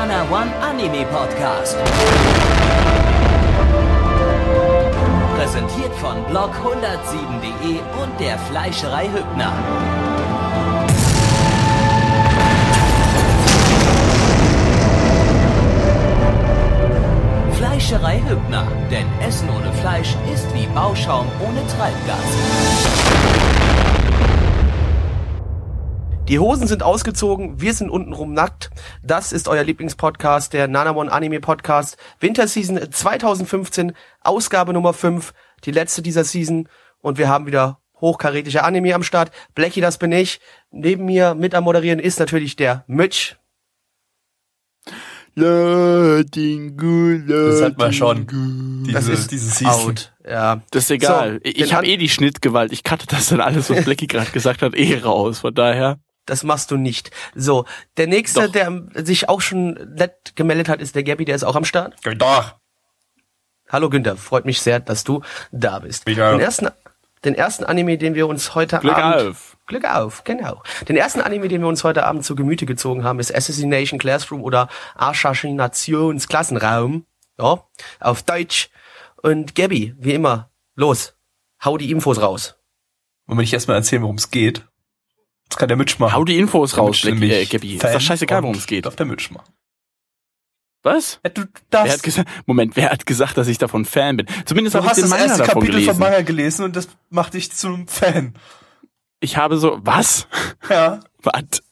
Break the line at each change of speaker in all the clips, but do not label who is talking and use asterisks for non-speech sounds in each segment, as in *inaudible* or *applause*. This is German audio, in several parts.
Nana One Anime Podcast. Präsentiert von blog107.de und der Fleischerei Hübner. Fleischerei Hübner, denn Essen ohne Fleisch ist wie Bauschaum ohne Treibgas.
Die Hosen sind ausgezogen, wir sind untenrum nackt. Das ist euer Lieblingspodcast, der Nanamon Anime Podcast. Winterseason 2015, Ausgabe Nummer 5, die letzte dieser Season. Und wir haben wieder hochkarätische Anime am Start. Blackie, das bin ich. Neben mir mit am Moderieren ist natürlich der Mitch.
Das hat man schon. Diese,
Das ist
diese Season.
out. Ja.
Das ist egal.
So,
ich habe eh die Schnittgewalt. Ich cutte das dann alles, was *laughs* Blackie gerade gesagt hat, eh raus. Von daher.
Das machst du nicht. So, der nächste,
Doch.
der sich auch schon nett gemeldet hat, ist der Gabby, der ist auch am Start.
Doch.
Hallo Günther, freut mich sehr, dass du da bist.
Mich auch.
Den ersten, den ersten Anime, den wir uns heute
Glück
Abend...
auf.
Glück auf, genau. Den ersten Anime, den wir uns heute Abend zu Gemüte gezogen haben, ist Assassination Classroom oder Assassinationsklassenraum. Ja, auf Deutsch. Und Gabby, wie immer, los, hau die Infos raus.
Wir nicht erstmal erzählen, worum es geht? Das kann der Mitch machen.
Hau die Infos
Der
raus,
nämlich
äh, Gabby. Ist
Fan
doch scheißegal, worum es geht.
Darf der Mitch machen.
Was?
Ja, du
Wer
darfst,
hat gesagt, Moment, wer hat gesagt, dass ich davon Fan bin? Zumindest habe ich
hast
den
das
Manga
erste
davon
Kapitel
gelesen.
vom Manga gelesen und das macht dich zum Fan.
Ich habe so, was?
Ja. *laughs*
Was?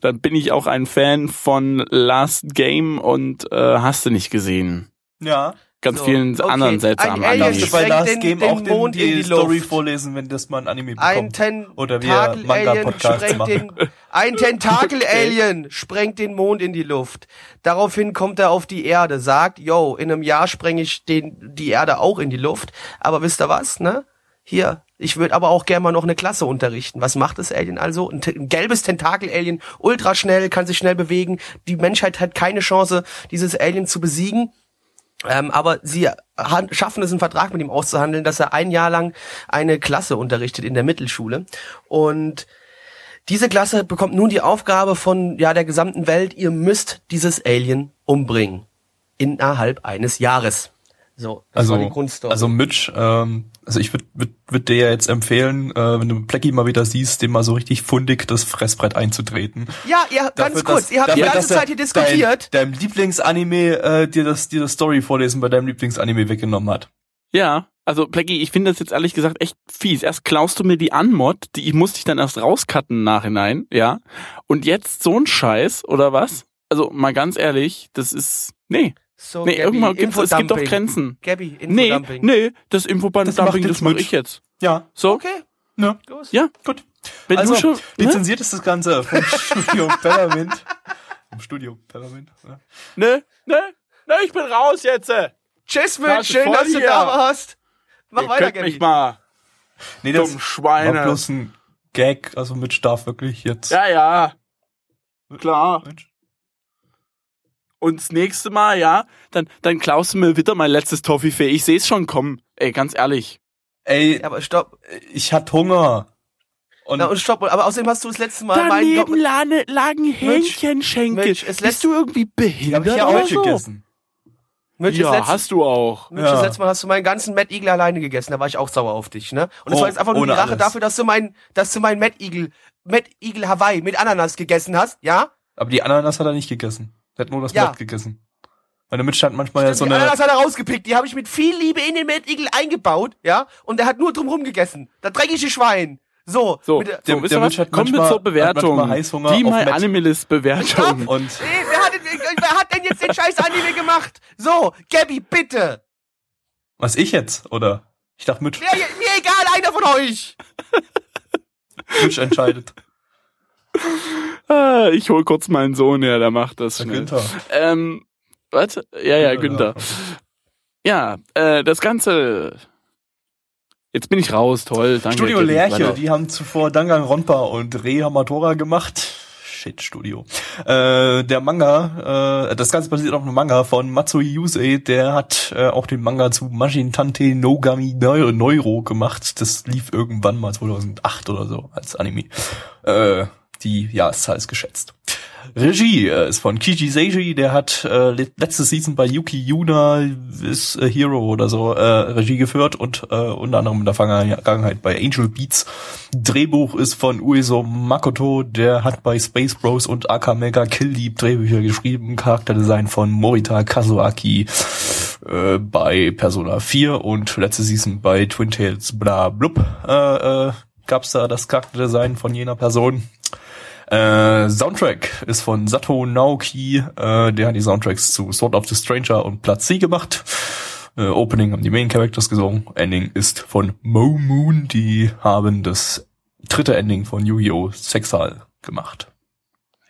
Dann bin ich auch ein Fan von Last Game und äh, hast du nicht gesehen.
Ja.
Ganz
So,
vielen
okay.
anderen
Ein
seltsamen
Alien
Darfst du
Animes.
bei Last
den-
Game
den
auch den,
Mond in
die,
die
Story
Luft.
vorlesen, wenn das mal ein Anime
Ein
bekommt? Oder wir
Tentakel-Alien
Manga-Podcasts
sprengt
machen.
den, ein *laughs* Tentakel-Alien sprengt den Mond in die Luft. Daraufhin kommt er auf die Erde, sagt, yo, in einem Jahr sprenge ich den, die Erde auch in die Luft. Aber wisst ihr was, ne? Hier, ich würde aber auch gerne mal noch eine Klasse unterrichten. Was macht das Alien also? Ein, ein gelbes Tentakel-Alien, ultra schnell, kann sich schnell bewegen. Die Menschheit hat keine Chance, dieses Alien zu besiegen. Ähm, aber sie schaffen es, einen Vertrag mit ihm auszuhandeln, dass er ein Jahr lang eine Klasse unterrichtet in der Mittelschule. Und diese Klasse bekommt nun die Aufgabe von ja der gesamten Welt, ihr müsst dieses Alien umbringen. Innerhalb eines Jahres. So, das
Also,
war die Grundstory.
also Mitch, ähm, also ich würde würd, würd dir ja jetzt empfehlen, äh, wenn du Blackie mal wieder siehst, dem mal so richtig fundig das Fressbrett einzutreten.
ja, ja, ganz
Dafür,
kurz,
dass-
ihr habt die
dafür,
ganze
dass er
Zeit hier diskutiert.
Dein, deinem Lieblingsanime äh, dir das dir das Story vorlesen bei deinem Lieblingsanime weggenommen hat.
Ja, also Blackie, ich finde das jetzt ehrlich gesagt echt fies. Erst klaust du mir die Anmod, die ich musste ich dann erst rauscutten im Nachhinein, ja. Und jetzt so ein Scheiß, oder was? Also mal ganz ehrlich, das ist. Nee.
So,
Nee,
Gabby,
irgendwann gibt's, es gibt doch. Grenzen.
Gabby,
Nee,
Infodumping.
nee, das Infodumping,
Das
das, mache ich jetzt.
Ja,
So,
Okay,
ne,
los.
ja,
gut.
wenn
also,
du schon, ne?
lizenziert ist das Ganze vom *laughs* Studio Peppermint. Vom Studio Peppermint. Ne?
Ne, ne, ne, ich bin raus jetzt. Ihr
Tschüss, Mitch,
Nase
schön, dass du
hier.
da warst. Mach weiter,
könnt
Gabby.
mich mal,
Nee, das
dumm
war
Schweine.
bloß ein Gag, also Mitch darf wirklich jetzt.
Ja, ja, klar.
Mensch.
Und das nächste Mal, ja, dann, dann klaust du mir wieder mein letztes Toffifee. Ich seh's schon kommen. Ey, ganz ehrlich.
Ey,
Ja, aber stopp.
ich hatte Hunger. Und,
Na, und stopp. Aber außerdem hast du das letzte Mal
Daneben lane, lagen Hähnchenschenkel.
Lässt-
Bist du irgendwie behindert
ich ja
oder
auch
so?
gegessen.
Das
Ja,
letzte,
hast du auch.
Mitch,
Ja.
das letzte Mal hast du meinen ganzen Mad Eagle alleine gegessen. Da war ich auch sauer auf dich, ne? Und es
Oh,
war jetzt einfach nur die
ohne
Rache
alles.
dafür, dass du mein, dass du mein Mad Eagle, Mad Eagle Hawaii mit Ananas gegessen hast, ja?
Aber die Ananas hat er nicht gegessen. Er hat nur das
Ja.
Blatt gegessen. Weil der Mitch hat manchmal ja so
die
eine.
Ananas hat er rausgepickt. Die habe ich mit viel Liebe in den Eagle eingebaut, ja? Und er hat nur drumrum gegessen. Das dreckige Schwein. So.
So,
mit der-
so
der- der? Mensch hat
Kommen wir zur
hat
Bewertung.
Heißhunger
Die
Met-
Animalist Bewertung. *laughs*
Und
Nee, wer hat, denn- wer hat denn jetzt den scheiß Anime gemacht? So, Gabby, bitte.
was ich jetzt? Oder? Ich dachte, Mitch,
Mir, mir egal, einer von euch.
Mitch entscheidet. *laughs*
Ah, ich hol kurz meinen Sohn her, der macht das schnell.
Günther.
Ähm, was? Ja, ja, Günther. Ja, äh, das Ganze. Jetzt bin ich raus, toll, danke.
Studio. Lerche, die haben zuvor Dangan Ronpa und Re Hamatora gemacht. Shit, Studio. Äh, der Manga, äh, das Ganze basiert auf einem Manga von Matsui Yusei, der hat äh, auch den Manga zu Majin Tante Nogami Neu- Neuro gemacht. Das lief irgendwann mal 2008 oder so als Anime. Äh, die Jahreszahl ist geschätzt. Regie äh, ist von Kiji Seiji, der hat äh, letzte Season bei Yuki Yuna is a Hero oder so äh, Regie geführt und äh, unter anderem in der Vergangenheit bei Angel Beats. Drehbuch ist von Ueso Makoto, der hat bei Space Bros und Akamega Kill Deep Drehbücher geschrieben, Charakterdesign von Morita Kazuaki äh, bei Persona 4 und letzte Season bei Twin Tails bla blub äh, äh, gab's da das Charakterdesign von jener Person. Äh, Soundtrack ist von Sato Naoki, äh, der hat die Soundtracks zu Sword of the Stranger und Platz C gemacht. Äh, Opening haben die Main Characters gesungen. Ending ist von Mo Moon, die haben das dritte Ending von Yu-Gi-Oh! Sexal gemacht.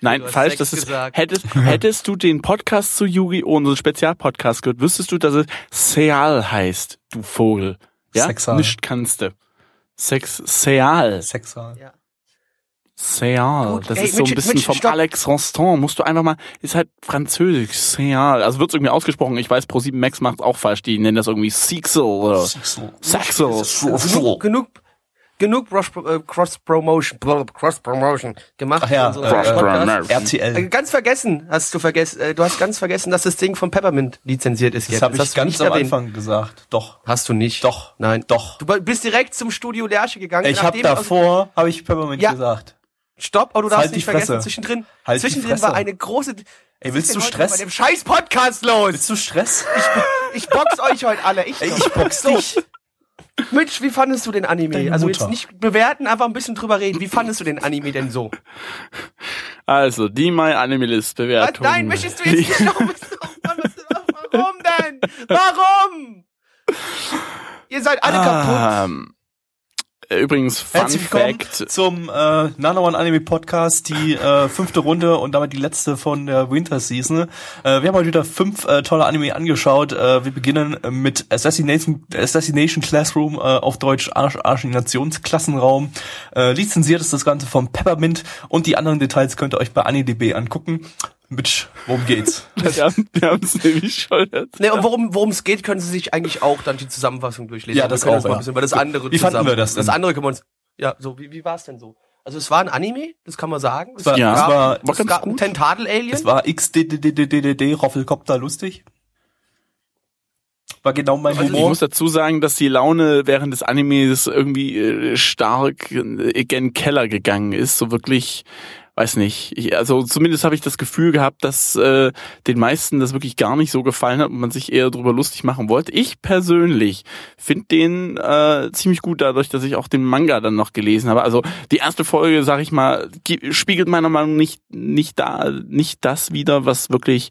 Nein, falsch.
Sex
Das ist,
gesagt.
hättest, hättest du den Podcast zu Yu-Gi-Oh! unseren Spezialpodcast gehört, wüsstest du, dass es Seal heißt, du Vogel. Ja?
Sexal.
Nicht kannst du. Sex, Seal.
Sexal.
Ja.
Seal.
Gut,
Das
ey,
ist so ein bisschen vom
stopp.
Alex Rostand. Musst du einfach mal, ist halt französisch. Seal. Also wird's irgendwie ausgesprochen. Ich weiß, Pro7 Max macht's auch falsch. Die nennen das irgendwie Sexel oder Sexel.
genug, genug, genug Cross, äh, Cross Promotion, Cross Promotion gemacht.
Ach ja,
unserem
äh,
Podcast.
äh, RTL.
ganz vergessen, hast du vergessen, äh, du hast ganz vergessen, dass das Ding von Peppermint lizenziert ist
Das
jetzt.
habe ich ganz am
erwähnt.
Anfang gesagt. Doch.
Hast du nicht?
Doch.
Nein.
Doch.
Du bist direkt zum Studio Lerche gegangen.
Ich habe davor, habe ich Peppermint
Ja.
gesagt.
Stopp, aber du darfst
Halt
nicht vergessen, zwischendrin,
Halt
zwischendrin war eine große...
Ey, willst du Stress?
Bei dem scheiß Podcast los.
Bist du Stress?
Ich box euch heute alle. Ich,
Ey, ich box dich.
Mitch, wie fandest du den Anime?
Deine
also
Mutter.
jetzt nicht bewerten, einfach ein bisschen drüber reden. Wie fandest du den Anime denn so?
Also, die My Anime List Bewertung.
Nein, möchtest du jetzt nicht noch Warum denn? Warum? Ihr seid alle kaputt.
Ähm, übrigens, Fun
Herzlich willkommen
Fact.
zum äh, Nano One Anime Podcast, die äh, fünfte Runde und damit die letzte von der Winter Season. Äh, wir haben heute wieder fünf äh, tolle Anime angeschaut. Äh, wir beginnen mit Assassination, Assassination Classroom, äh, auf Deutsch Arsch, Arschinationsklassenraum. Äh, lizenziert ist das Ganze vom Peppermint und die anderen Details könnt ihr euch bei AniDB angucken. Mitch, worum geht's? *laughs*
Wir haben wir haben's nämlich schon erzählt.
Ne, und worum es geht, können Sie sich eigentlich auch dann die Zusammenfassung durchlesen.
Ja, das
können
auch,
mal
ja.
ein bisschen über das andere
Wie fanden
zusammen.
wir das denn?
Das andere können wir uns. Ja, so wie wie war es denn so? Also es war ein Anime, das kann man sagen. Es
war-
Ja,
es war-
war
es
ganz
gab
gut.
einen Tentakel-Alien.
Es war XDDDDD Roffelkopter lustig. War genau mein
Also
Ich
Humor.
muss dazu sagen, dass die Laune während des Animes irgendwie äh, stark gen Keller gegangen ist. So wirklich, weiß nicht. Ich, also zumindest habe ich das Gefühl gehabt, dass äh, den meisten das wirklich gar nicht so gefallen hat und man sich eher drüber lustig machen wollte. Ich persönlich finde den äh, ziemlich gut dadurch, dass ich auch den Manga dann noch gelesen habe. Also die erste Folge, sag ich mal, spiegelt meiner Meinung nach nicht nicht da nicht das wieder, was wirklich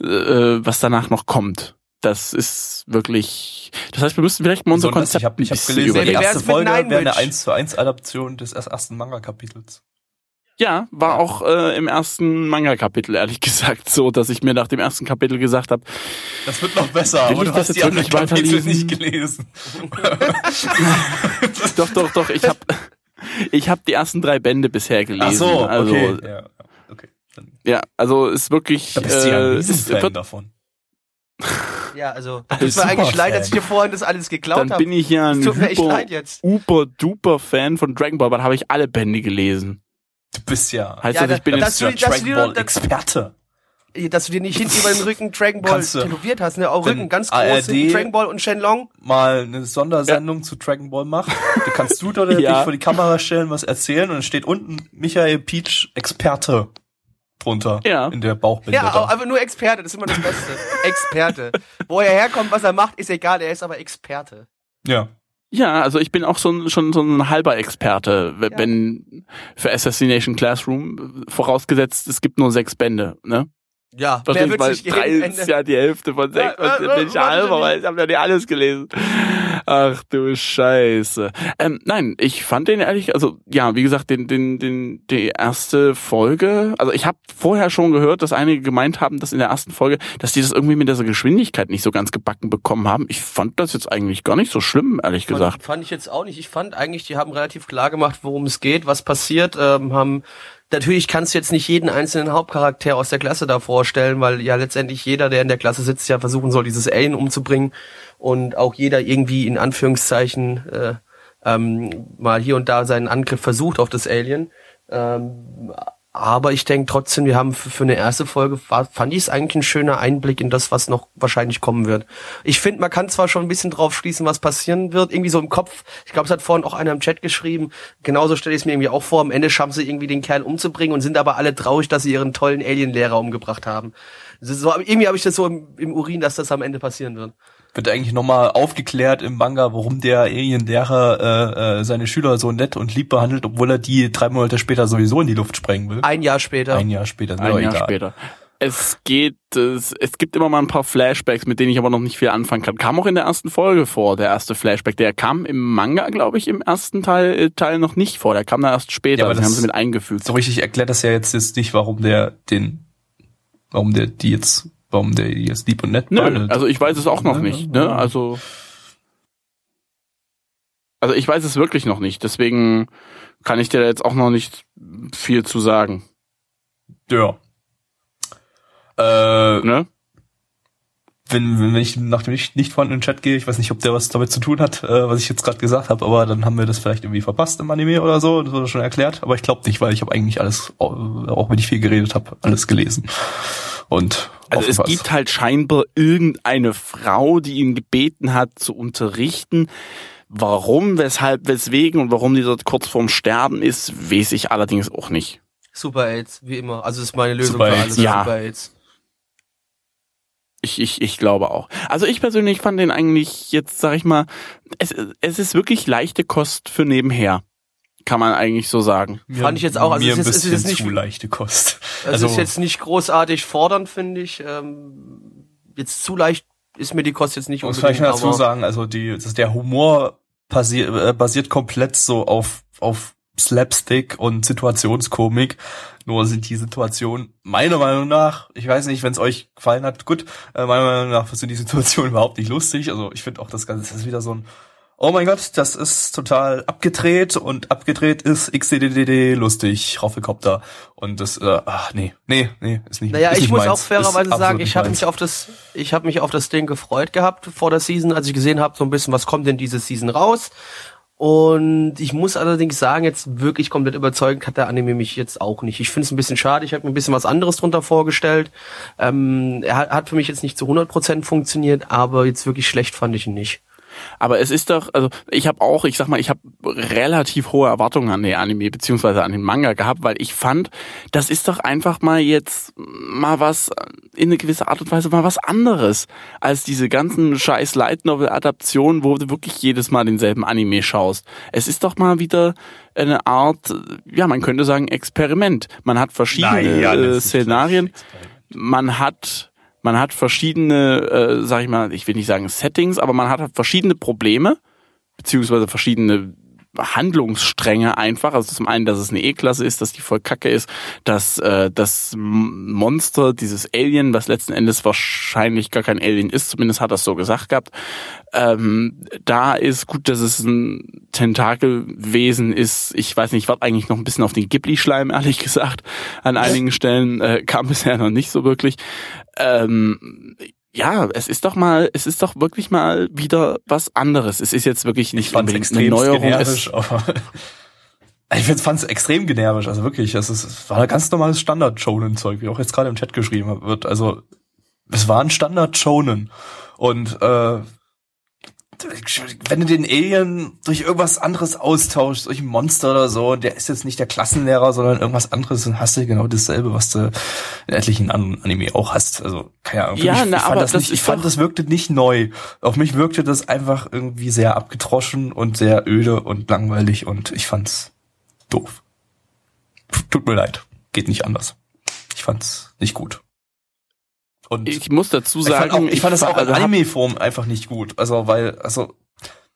äh, was danach noch kommt. Das ist wirklich. Das heißt, wir müssten vielleicht mal unser
Besonders,
Konzept
ich habe ich hab gelesen, die
überlegen.
erste Folge wäre eine
Witch?
1 zu 1 Adaption des ersten Manga-Kapitels.
Ja, war auch äh, im ersten Manga-Kapitel ehrlich *laughs* gesagt so, dass ich mir nach dem ersten Kapitel gesagt habe,
Das wird noch besser, aber
ich
du
das
hast die
jetzt
anderen
wirklich
Kapitel
weiterlesen?
nicht gelesen. *laughs*
doch, doch, doch, ich habe ich hab die ersten drei Bände bisher gelesen.
Ach so,
also,
okay. Ja, ja, okay. Dann,
Ja, also ist wirklich.
da bist du ja ein
äh, ist, wird,
davon.
Ja, also
bist
das war eigentlich leid, dass ich dir vorhin das alles geklaut
dann
habe.
bin ich ja ein
Es
super, super duper Fan von Dragon Ball, aber habe ich alle Bände gelesen.
Du bist ja,
Heißt
Ja,
das, ich bin jetzt
das-
du bist ja
dass du
Dragon
dir-
Ball Experte.
Dass du dir nicht hinten über den Rücken *laughs* Dragon Ball tätowiert hast, ne? Auch Rücken, ganz
ARD
groß, hinten Dragon Ball und Shenlong.
Mal eine Sondersendung zu Dragon Ball macht. Da kannst du dort *laughs*
Ja.
dich vor die Kamera stellen, was erzählen und dann steht unten Michael Peach Experte drunter
Ja.
in der Bauchbinde.
Ja, aber nur Experte, das ist immer das Beste. *laughs* Experte. Wo er herkommt, was er macht, ist egal, er ist aber Experte.
ja.
Ja, also ich bin auch so ein, schon so ein halber Experte, w-
Ja.
wenn für Assassination Classroom, vorausgesetzt, es gibt nur sechs Bände, ne?
Ja,
Verstehst,
wer
weil
wird sich
drei ist ja die Hälfte von sechs.
Ja, äh,
bin ich
warte
halber, weil ich habe ja nicht alles gelesen. Ach du Scheiße. Ähm, nein, ich fand den ehrlich, also ja, wie gesagt, den, den, den, die erste Folge, also ich habe vorher schon gehört, dass einige gemeint haben, dass in der ersten Folge, dass die das irgendwie mit dieser Geschwindigkeit nicht so ganz gebacken bekommen haben. Ich fand das jetzt eigentlich gar nicht so schlimm, ehrlich gesagt.
Fand, fand ich jetzt auch nicht. Ich fand eigentlich, die haben relativ klar gemacht, worum es geht, was passiert. Ähm, haben natürlich kannst du jetzt nicht jeden einzelnen Hauptcharakter aus der Klasse da vorstellen, weil ja letztendlich jeder, der in der Klasse sitzt, ja versuchen soll, dieses Alien umzubringen und auch jeder irgendwie in Anführungszeichen äh, ähm, mal hier und da seinen Angriff versucht auf das Alien. Ähm, Aber ich denke trotzdem, wir haben für, eine erste Folge, fand ich es eigentlich ein schöner Einblick in das, was noch wahrscheinlich kommen wird. Ich finde, man kann zwar schon ein bisschen drauf schließen, was passieren wird, irgendwie so im Kopf. Ich glaube, es hat vorhin auch einer im Chat geschrieben. Genauso stelle ich es mir irgendwie auch vor. Am Ende schaffen sie irgendwie den Kerl umzubringen und sind aber alle traurig, dass sie ihren tollen Alien-Lehrer umgebracht haben. So, irgendwie habe ich das so im, im Urin, dass das am Ende passieren wird
wird eigentlich nochmal aufgeklärt im Manga, warum der Alien-Lehrer äh, äh, seine Schüler so nett und lieb behandelt, obwohl er die drei Monate später sowieso in die Luft sprengen will.
Ein Jahr später.
Ein Jahr später.
Ein Jahr egal. später. Es geht, es, es gibt immer mal ein paar Flashbacks, mit denen ich aber noch nicht viel anfangen kann. Kam auch in der ersten Folge vor, der erste Flashback. Der kam im Manga, glaube ich, im ersten Teil, äh, Teil noch nicht vor. Der kam da erst später. Ja, aber also haben sie mit eingefügt.
So richtig erklärt das ja jetzt, jetzt nicht, warum der den, warum der die jetzt warum der jetzt lieb und nett
Nö, Also ich weiß es auch noch nicht. Ne? Also also ich weiß es wirklich noch nicht. Deswegen kann ich dir jetzt auch noch nicht viel zu sagen.
Ja. Äh, ne? Wenn, wenn ich nach dem nicht, nicht vorhandenen Chat gehe, ich weiß nicht, ob der was damit zu tun hat, äh, was ich jetzt gerade gesagt habe, aber dann haben wir das vielleicht irgendwie verpasst im Anime oder so, das wurde schon erklärt, aber ich glaube nicht, weil ich habe eigentlich alles, auch wenn ich viel geredet habe, alles gelesen. Und
also es gibt halt scheinbar irgendeine Frau, die ihn gebeten hat zu unterrichten. Warum, weshalb, weswegen und warum die dort kurz vorm Sterben ist, weiß ich allerdings auch nicht.
Super AIDS, wie immer. Also das ist meine Lösung Super für alles.
Ja. Super AIDS. Ich, ich, ich glaube auch. Also ich persönlich fand den eigentlich jetzt, sag ich mal, es, es ist wirklich leichte Kost für nebenher kann man eigentlich so sagen.
Mir, Fand ich jetzt auch.
Also mir es ist, ein bisschen ist jetzt nicht zu leichte Kost.
Also es ist jetzt nicht großartig fordernd, finde ich. Ähm, jetzt zu leicht ist mir die Kost jetzt nicht.
Muss vielleicht dazu sagen, also die, das, der Humor basiert, äh, basiert komplett so auf auf Slapstick und Situationskomik. Nur sind die Situationen meiner Meinung nach, ich weiß nicht, wenn es euch gefallen hat, gut, äh, meiner Meinung nach sind die Situationen überhaupt nicht lustig. Also ich finde auch das Ganze das ist wieder so ein oh mein Gott, das ist total abgedreht und abgedreht ist XDDD lustig, Roffelkopter und das, äh, ach nee, nee, nee, ist nicht
Naja,
ist
ich
nicht
muss
meins.
auch fairerweise sagen, ich habe mich auf das, ich habe mich auf das Ding gefreut gehabt vor der Season, als ich gesehen habe, so ein bisschen, was kommt denn diese Season raus und ich muss allerdings sagen, jetzt wirklich komplett überzeugend hat der Anime mich jetzt auch nicht. Ich finde es ein bisschen schade. Ich habe mir ein bisschen was anderes drunter vorgestellt. Ähm, er hat, hat für mich jetzt nicht zu 100% funktioniert, aber jetzt wirklich schlecht fand ich ihn nicht.
Aber es ist doch, also ich habe auch, ich sag mal, ich habe relativ hohe Erwartungen an den Anime beziehungsweise an den Manga gehabt, weil ich fand, das ist doch einfach mal jetzt mal was in eine gewisse Art und Weise mal was anderes als diese ganzen scheiß Light Novel Adaptionen, wo du wirklich jedes Mal denselben Anime schaust. Es ist doch mal wieder eine Art, ja, man könnte sagen Experiment. Man hat verschiedene naja, äh, Szenarien. Man hat man hat verschiedene, äh, sag ich mal, ich will nicht sagen Settings, aber man hat verschiedene Probleme, beziehungsweise verschiedene Handlungsstränge einfach. Also zum einen, dass es eine E-Klasse ist, dass die voll kacke ist, dass äh, das Monster, dieses Alien, was letzten Endes wahrscheinlich gar kein Alien ist, zumindest hat er es so gesagt gehabt, ähm, da ist gut, dass es ein Tentakelwesen ist. Ich weiß nicht, ich warte eigentlich noch ein bisschen auf den Ghibli-Schleim, ehrlich gesagt. An einigen Stellen äh, kam bisher noch nicht so wirklich. Ähm, ja, es ist doch mal, es ist doch wirklich mal wieder was anderes. Es ist jetzt wirklich nicht unbedingt eine Neuerung. Generisch, aber *laughs*
ich fand es extrem generisch, also wirklich, es, ist, es war ein ganz normales Standard-Shonen-Zeug, wie auch jetzt gerade im Chat geschrieben wird. Also es war ein Standard-Shonen und äh, wenn du den Alien durch irgendwas anderes austauschst, durch ein Monster oder so, der ist jetzt nicht der Klassenlehrer, sondern irgendwas anderes, dann hast du genau dasselbe, was du in etlichen anderen Anime auch hast. Also, keine Ahnung.
Ja,
mich,
na,
ich
aber
das, nicht, ich fand, das wirkte nicht neu. Auf mich wirkte das einfach irgendwie sehr abgetroschen und sehr öde und langweilig und ich fand's doof. Tut mir leid. Geht nicht anders. Ich fand's nicht gut.
Und ich muss dazu sagen,
ich fand, auch, ich fand das auch in Anime-Form einfach nicht gut. Also, weil, also,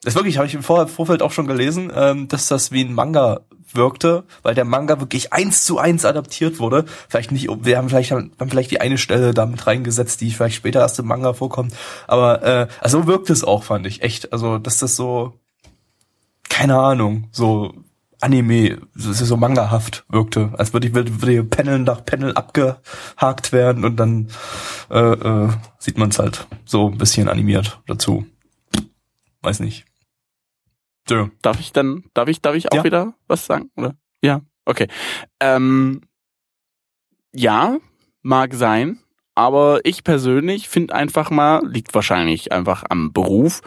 das wirklich, habe ich im Vorfeld auch schon gelesen, ähm, dass das wie ein Manga wirkte, weil der Manga wirklich eins zu eins adaptiert wurde. Vielleicht nicht, wir haben vielleicht, haben vielleicht die eine Stelle damit reingesetzt, die vielleicht später erst im Manga vorkommt. Aber äh, also wirkt es auch, fand ich. Echt. Also, dass das so, keine Ahnung, so Anime, ist so mangahaft wirkte, als würde ich würde, würde Panel nach Panel abgehakt werden und dann äh, äh, sieht man es halt so ein bisschen animiert dazu. Weiß nicht.
So. Darf ich dann, darf ich, darf ich auch ja. wieder was sagen, oder? Ja, okay. Ähm, ja, mag sein, aber ich persönlich finde einfach mal, liegt wahrscheinlich einfach am Beruf,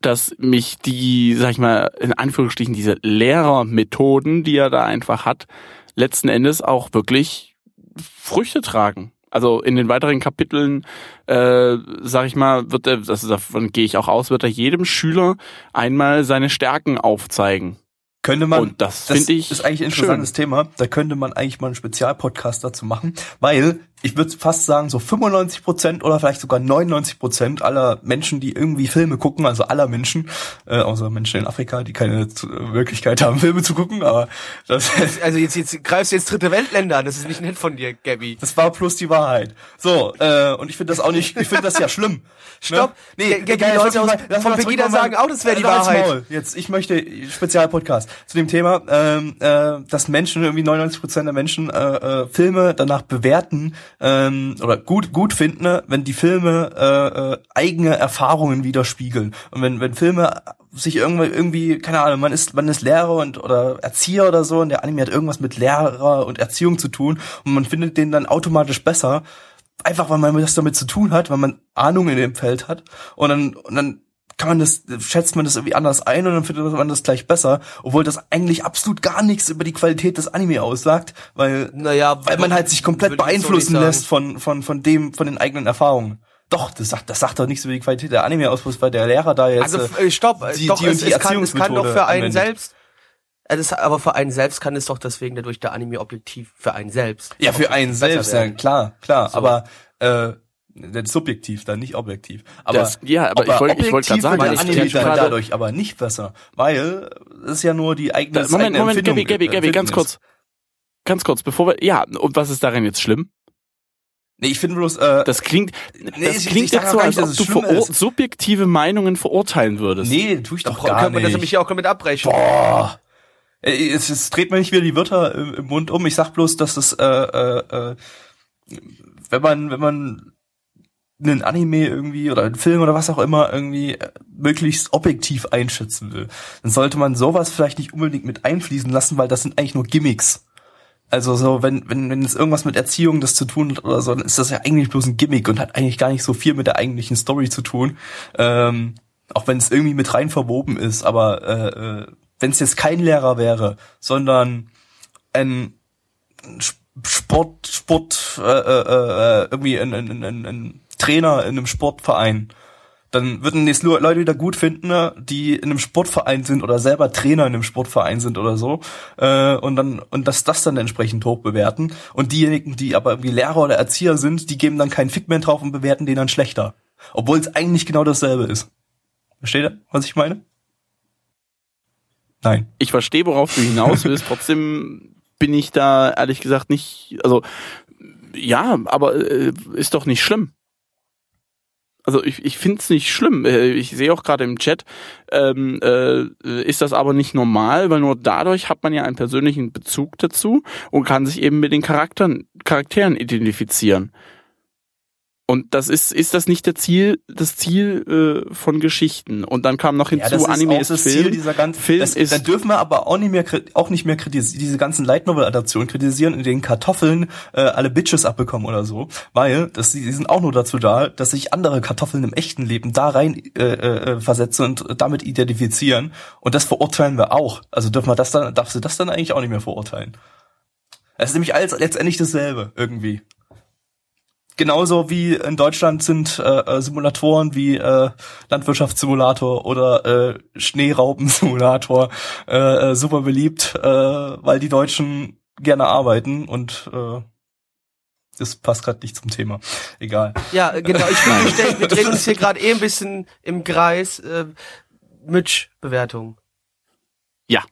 dass mich die, sag ich mal, in Anführungsstrichen diese Lehrermethoden, die er da einfach hat, letzten Endes auch wirklich Früchte tragen. Also in den weiteren Kapiteln, äh, sag ich mal, wird er, das, davon gehe ich auch aus, wird er jedem Schüler einmal seine Stärken aufzeigen.
Könnte man,
Und das finde ich
ist eigentlich ein interessantes
schön.
Thema. Da könnte man eigentlich mal einen Spezialpodcast dazu machen, weil ich würde fast sagen, so 95 Prozent oder vielleicht sogar 99 Prozent aller Menschen, die irgendwie Filme gucken, also aller Menschen, äh, außer Menschen in Afrika, die keine Möglichkeit haben, *laughs* Filme zu gucken, aber das, *laughs*
Also jetzt, jetzt greifst du jetzt dritte Weltländer an. Das ist nicht nett von dir, Gabby.
das war plus die Wahrheit. So, äh, und ich finde das auch nicht, ich finde das ja schlimm.
Stopp.
Ne?
Ge- ge- die Leute aus- von Pegida sagen auch, das wäre die Wahrheit.
Jetzt, ich möchte Spezialpodcast zu dem Thema, ähm, äh, dass Menschen, irgendwie 99 Prozent der Menschen äh, äh, Filme danach bewerten ähm, oder gut gut finden, wenn die Filme äh, äh, eigene Erfahrungen widerspiegeln. Und wenn wenn Filme sich irgendwie irgendwie keine Ahnung, man ist man ist Lehrer und oder Erzieher oder so und der Anime hat irgendwas mit Lehrer und Erziehung zu tun und man findet den dann automatisch besser, einfach weil man das damit zu tun hat, weil man Ahnung in dem Feld hat und dann und dann kann man das, schätzt man das irgendwie anders ein und dann findet man das gleich besser, obwohl das eigentlich absolut gar nichts über die Qualität des Anime aussagt, weil,
Naja,
weil man halt sich komplett
so
beeinflussen
sagen.
lässt von, von, von dem, von den eigenen Erfahrungen. Doch, das sagt, das sagt doch nichts über die Qualität der Anime aus, weil der Lehrer da jetzt,
Also
äh,
äh, stopp,
die-
doch,
die
es,
die
es, kann, es kann doch für einen
anwendet.
selbst. äh, Das, aber für einen selbst kann es doch deswegen dadurch der Anime objektiv für einen selbst.
ja, für einen selbst, ja, klar, klar,
So.
aber, äh, subjektiv, dann nicht objektiv. Aber,
Das- ja, aber ich wollte- ich wollte
objektiv
grad sagen, ich-
Anime
ich
dann
gerade-
dadurch aber nicht besser, weil es ist ja nur die eigene,
Da,
das
Moment,
eigene
Moment, Gabby, Gabby, Gabby, ganz kurz. Ganz kurz, bevor wir, ja, und was ist daran jetzt schlimm?
Nee, ich finde bloß, äh,
Das klingt,
Nee,
das
ich-
klingt
ich sag
jetzt so,
gar
als
nicht,
ob
dass
du
ist.
subjektive Meinungen verurteilen würdest.
nee, tue ich doch
Doch,
gar
kann man das
nicht.
nämlich auch damit abbrechen.
Boah. Ey, Es, es dreht mir nicht wieder die Wörter im, im Mund um. Ich sag bloß, dass es, äh, äh, äh, wenn man, wenn man einen Anime irgendwie oder einen Film oder was auch immer irgendwie äh, möglichst objektiv einschätzen will, dann sollte man sowas vielleicht nicht unbedingt mit einfließen lassen, weil das sind eigentlich nur Gimmicks. Also so, wenn, wenn, wenn es irgendwas mit Erziehung das zu tun hat oder so, dann ist das ja eigentlich bloß ein Gimmick und hat eigentlich gar nicht so viel mit der eigentlichen Story zu tun. Ähm, auch wenn es irgendwie mit rein verwoben ist, aber äh, äh, wenn es jetzt kein Lehrer wäre, sondern ein Sp- Sport, Sport, äh, äh, äh, irgendwie ein, ein, ein, ein Trainer in einem Sportverein, dann würden es nur Leute wieder gut finden, ne, die in einem Sportverein sind oder selber Trainer in einem Sportverein sind oder so, äh, und dann und das das dann entsprechend hoch bewerten. Und diejenigen, die aber irgendwie Lehrer oder Erzieher sind, die geben dann keinen Fick mehr drauf und bewerten den dann schlechter, obwohl es eigentlich genau dasselbe ist. Versteht ihr, was ich meine? Nein.
Ich verstehe, worauf du hinaus willst, *laughs* trotzdem bin ich da ehrlich gesagt nicht, also, ja, aber äh, ist doch nicht schlimm. Also ich, ich finde es nicht schlimm. Äh, Ich sehe auch gerade im Chat, ähm, äh, ist das aber nicht normal, weil nur dadurch hat man ja einen persönlichen Bezug dazu und kann sich eben mit den Charakteren, Charakteren identifizieren. Und das ist, ist das nicht der Ziel, das Ziel äh, von Geschichten. Und dann kam noch hinzu,
das ist
Anime ist
das
Film.
Ziel dieser ganzen,
Film
das,
ist-
dann dürfen wir aber auch nicht mehr, auch nicht mehr kritisieren, diese ganzen Light Novel Adaptionen kritisieren, in denen Kartoffeln äh, alle Bitches abbekommen oder so, weil das, die sind auch nur dazu da, dass sich andere Kartoffeln im echten Leben da rein äh, äh, versetzen und damit identifizieren und das verurteilen wir auch. Also dürfen wir das dann, darfst du das dann eigentlich auch nicht mehr verurteilen? Es ist nämlich alles letztendlich dasselbe irgendwie. Genauso wie in Deutschland sind äh, äh, Simulatoren wie äh, Landwirtschaftssimulator oder äh, Schneeraupensimulator äh, äh, super beliebt, äh, weil die Deutschen gerne arbeiten und äh, das passt gerade nicht zum Thema. Egal.
Ja, genau. Ich *laughs* finde, wir drehen uns hier gerade eh ein bisschen im Kreis. Äh, Mitch-Bewertung.
Ja.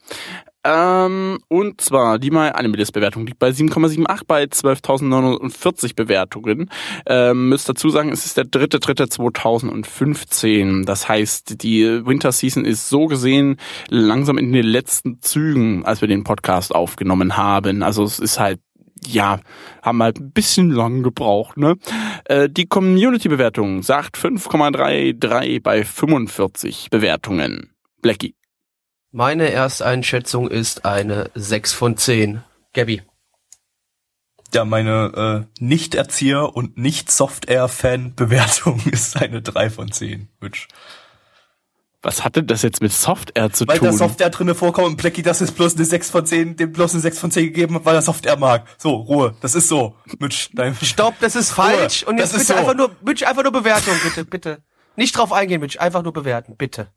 Ähm, und zwar die My Anime List Bewertung liegt bei 7,78 bei 12.940 Bewertungen. Ähm, müsst dazu sagen, es ist der dritte, dritte 2015. Das heißt, die Winter Season ist so gesehen langsam in den letzten Zügen, als wir den Podcast aufgenommen haben. Also es ist halt ja, haben halt ein bisschen lang gebraucht, ne? Äh, die Community-Bewertung sagt 5,33 bei 45 Bewertungen. Blackie.
Meine Ersteinschätzung ist eine 6 von 10. Gabby.
Ja, meine äh, Nicht-Erzieher- und Nicht-Software-Fan-Bewertung *laughs* ist eine 3 von 10. Mitch.
Was hatte das jetzt mit Software zu
Weil
tun?
da Software drinne vorkommt und Blackie das ist bloß eine 6 von 10, dem bloß eine 6 von 10 gegeben hat, weil er Software mag. So, Ruhe. Das ist so. Mitch, dein
Stopp, das ist falsch. Und
Das
jetzt
ist
bitte
so.
einfach nur, Mitch, einfach nur Bewertung, bitte, bitte. Nicht drauf eingehen, Mitch, einfach nur bewerten, bitte.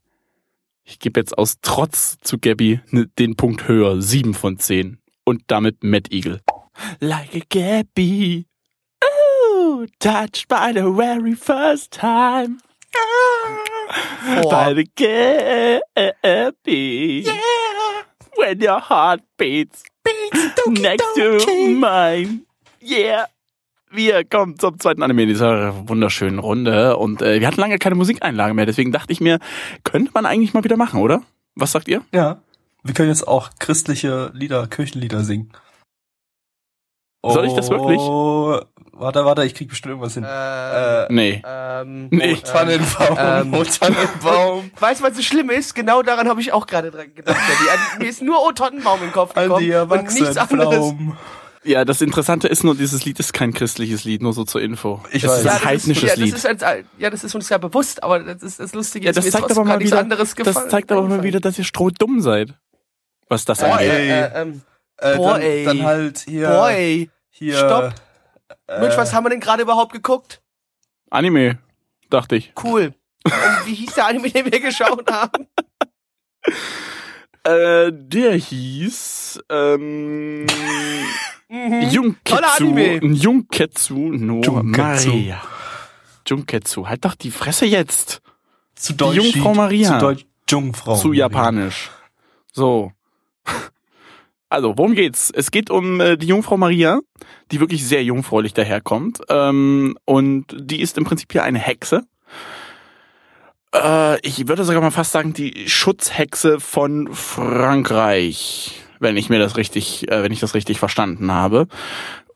Ich gebe jetzt aus Trotz zu Gabby ne, den Punkt höher, 7 von 10. Und damit Mad Eagle. Like a Gabby. Ooh, touched by the very first time.
Boah.
By the Gabby. Yeah. When your heart beats. next to mine. Yeah. Wir kommen zum zweiten Anime in dieser wunderschönen Runde und äh, wir hatten lange keine Musikeinlage mehr, deswegen dachte ich mir, könnte man eigentlich mal wieder machen, oder? Was sagt ihr?
Ja. Wir können jetzt auch christliche Lieder, Kirchenlieder singen.
Soll ich das wirklich?
Oh, warte, warte, ich krieg bestimmt irgendwas hin.
Äh,
Äh,
Nee.
ähm,
Nee.
Oh, Tannenbaum,
Ähm,
oh, Tannenbaum.
Weißt du, was so schlimm ist? Genau daran habe ich auch gerade dran gedacht. Daddy. An, mir ist nur O Tottenbaum im Kopf
An
gekommen
die
und nichts anderes.
Erwachsenenpflaumen.
Ja, das Interessante ist nur, dieses Lied ist kein christliches Lied, nur so zur Info.
Ich
es
weiß.
ist
Ja,
ein
das
heidnisches
ist, ja,
Lied.
das ist ein, ja, das ist uns ja bewusst, aber das ist das Lustige.
ja, das zeigt aber mal wieder,
anderes gefallen.
das zeigt aber mal wieder, dass ihr strohdumm seid. Was das angeht.
Äh, äh, ähm,
Äh,
Boah,
dann,
ey.
dann halt hier.
boah, ey.
hier
Stopp.
Äh,
Mensch, was haben wir denn gerade überhaupt geguckt?
Anime, dachte ich.
Cool. Und wie hieß der Anime, den wir geschaut haben? *laughs*
Äh, der hieß ähm. Junketsu. Junketsu no
Junketsu.
Maria. Junketsu, halt doch die Fresse jetzt.
zu Deutsch.
Jungfrau Maria.
Zu Deutsch Jungfrau.
zu
Maria.
japanisch. So. Also, worum geht's? Es geht um äh, die Jungfrau Maria, die wirklich sehr jungfräulich daherkommt. Ähm, und die ist im Prinzip hier eine Hexe. Äh, ich würde sogar mal fast sagen, die Schutzhexe von Frankreich, wenn ich mir das richtig, äh, wenn ich das richtig verstanden habe.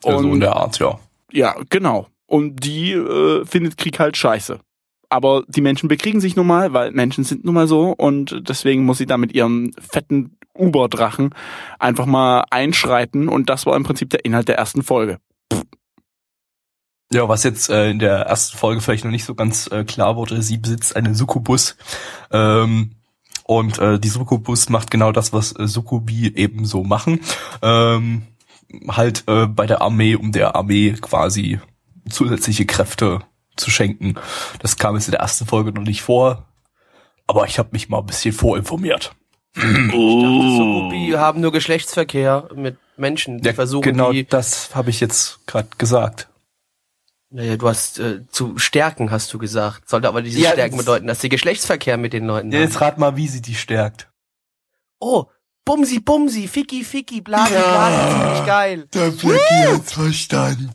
Also in
Und
der Art, ja.
ja, genau. Und die äh, findet Krieg halt scheiße. Aber die Menschen bekriegen sich nun mal, weil Menschen sind nun mal so und deswegen muss sie da mit ihrem fetten Uberdrachen einfach mal einschreiten und das war im Prinzip der Inhalt der ersten Folge.
Ja, was jetzt äh, in der ersten Folge vielleicht noch nicht so ganz äh, klar wurde, sie besitzt eine Succubus. Ähm, und äh, die Succubus macht genau das, was äh, Succubi eben so machen. Ähm, halt äh, bei der Armee, um der Armee quasi zusätzliche Kräfte zu schenken. Das kam jetzt in der ersten Folge noch nicht vor. Aber ich habe mich mal ein bisschen vorinformiert.
Sukubi haben nur Geschlechtsverkehr mit Menschen, die
Ja,
versuchen,
genau
die,
das habe ich jetzt gerade gesagt.
Naja, du hast äh, zu stärken, hast du gesagt. Sollte aber diese
Ja,
Stärken bedeuten, dass sie Geschlechtsverkehr mit den Leuten
Ja,
haben.
jetzt rat mal, wie sie die stärkt.
Oh, Bumsi, Bumsi, Ficky, Ficky, Blasi, Blasi, ziemlich geil.
Der Blackie hat's verstanden.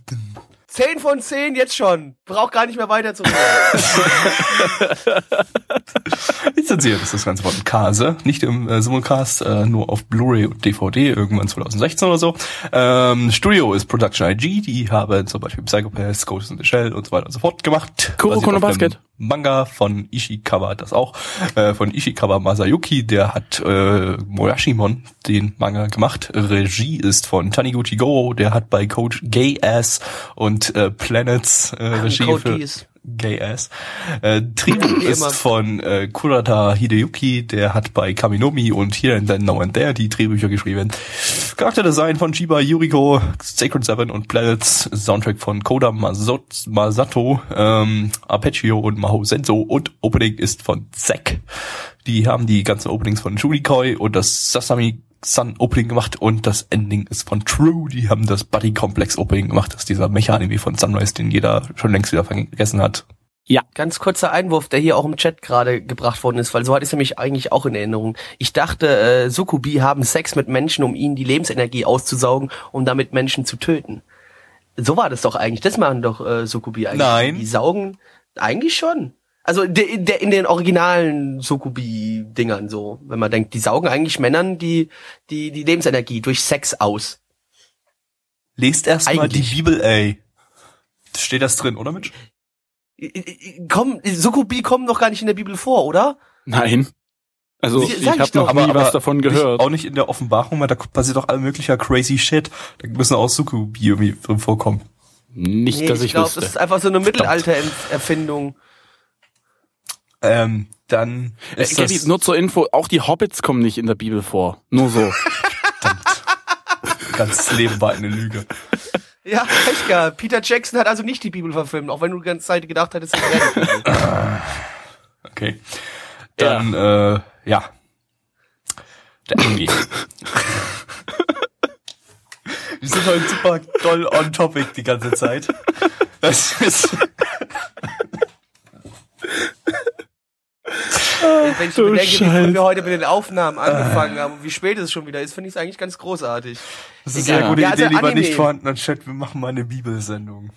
Zehn von zehn jetzt schon. Brauch gar nicht mehr weiter zu reden. *laughs*
Lizenziert ist das Ganze von Kase, nicht im äh, Simulcast, äh, nur auf Blu-ray und DVD irgendwann 2016 oder so. Ähm, Studio ist Production IG, die haben zum Beispiel Psychopaths, Ghost in the Shell und so weiter und so fort gemacht.
Kuroko
Basiert
no
auf einem
Basket.
Manga von Ishikawa, das auch, äh, von Ishikawa Masayuki, der hat äh, Moyashimon den Manga gemacht. Regie ist von Taniguchi Goro, der hat bei Coach Gay Ass und äh, Planets äh, Regie
Code
für
Keys.
Gay Ass. Äh, Tribu *clears throat* ist
immer.
von äh, Kurata Hideyuki, der hat bei Kaminomi und Here and Then Now and There die Drehbücher geschrieben. Charakterdesign von Chiba Yuriko, Sacred Seven und Planets, Soundtrack von Koda Masot, Masato, ähm, Arpeggio und Maho Senso und Opening ist von Zack. Die haben die ganzen Openings von Shurikoi und das Sasami Sun Opening gemacht und das Ending ist von True. Die haben das Buddy Complex Opening gemacht. Das ist dieser Mecha-Anime von Sunrise, den jeder schon längst wieder vergessen hat.
Ganz kurzer Einwurf, der hier auch im Chat gerade gebracht worden ist, weil so hatte ich es nämlich eigentlich auch in Erinnerung. Ich dachte, äh, Sukubi haben Sex mit Menschen, um ihnen die Lebensenergie auszusaugen, um damit Menschen zu töten. So war das doch eigentlich. Das machen doch äh, Sukubi eigentlich.
Nein.
Die saugen eigentlich schon. Also de, de, in den originalen Sukubi-Dingern so, wenn man denkt, die saugen eigentlich Männern die, die, die Lebensenergie durch Sex aus.
Lest erst mal die. Bibel, ey. Steht das drin, oder Mitch?
Komm, Sukubi kommen doch gar nicht in der Bibel vor, oder?
Nein. Also
Sie-
ich habe
doch.
noch nie was davon
nicht,
gehört.
auch nicht in der Offenbarung, weil da passiert doch all möglicher crazy shit. Da müssen auch Sukubi irgendwie drin vorkommen.
Nicht,
Nee,
dass
ich
ich,
glaube,
wüsste.
das ist einfach so eine Mittelalter-Erfindung.
Ähm, dann
Äh,
ist
Gabi,
das
nur zur Info, auch die Hobbits kommen nicht in der Bibel vor. Nur so.
ganzes Leben war eine Lüge.
Ja, echt gar. Peter Jackson hat also nicht die Bibel verfilmt, auch wenn du die ganze Zeit gedacht hättest, es wäre die Bibel. *laughs*
Okay. Dann, äh, ja. Der Anime. Wir sind heute super doll on topic die ganze Zeit. *laughs* *laughs* Das ist,
Wenn ich
Du
bedenke, wie
Scheiße.
wir heute mit den Aufnahmen angefangen haben und wie spät es schon wieder ist, finde ich es eigentlich ganz großartig.
das ist eine
Egal.
gute
Ja, also
Idee, lieber
Anime.
nicht vorhanden, anstatt wir machen mal eine Bibelsendung.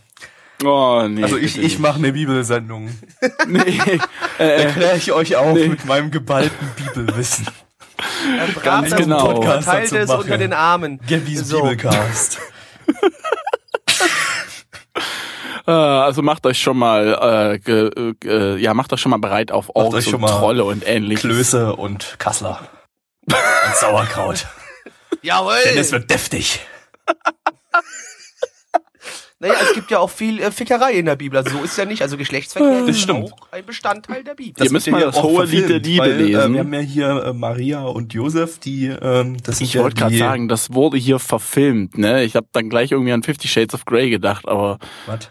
Oh, nee.
Also ich, ich mache eine Bibelsendung. *laughs*
Nee. *laughs* Äh,
Erkläre ich euch auch
Nee.
mit meinem geballten Bibelwissen.
Äh,
Ganz
das
genau.
Podcast verteilt es unter den Armen.
Gabby's
So.
Bibelcast.
Äh, also macht euch schon mal, äh, ge, äh, ja, macht euch schon mal bereit auf
euch
Orks
schon
und
mal
Trolle und ähnliches.
Klöße und Kassler. Und Sauerkraut. *laughs*
Jawohl!
Denn es wird deftig.
Naja, es gibt ja auch viel äh, Fickerei in der Bibel. Also so ist ja nicht. Also Geschlechtsverkehr
Das
ist
stimmt.
auch ein Bestandteil der Bibel.
Ihr müsst mal
wird ja
das
auch
hohe Lied der Liebe
weil, Äh,
lesen.
wir haben ja hier äh, Maria und Josef, die ähm, das
Ich
ja
wollte gerade sagen, das wurde hier verfilmt, ne? Ich habe dann gleich irgendwie an Fifty Shades of Grey gedacht, aber
Was?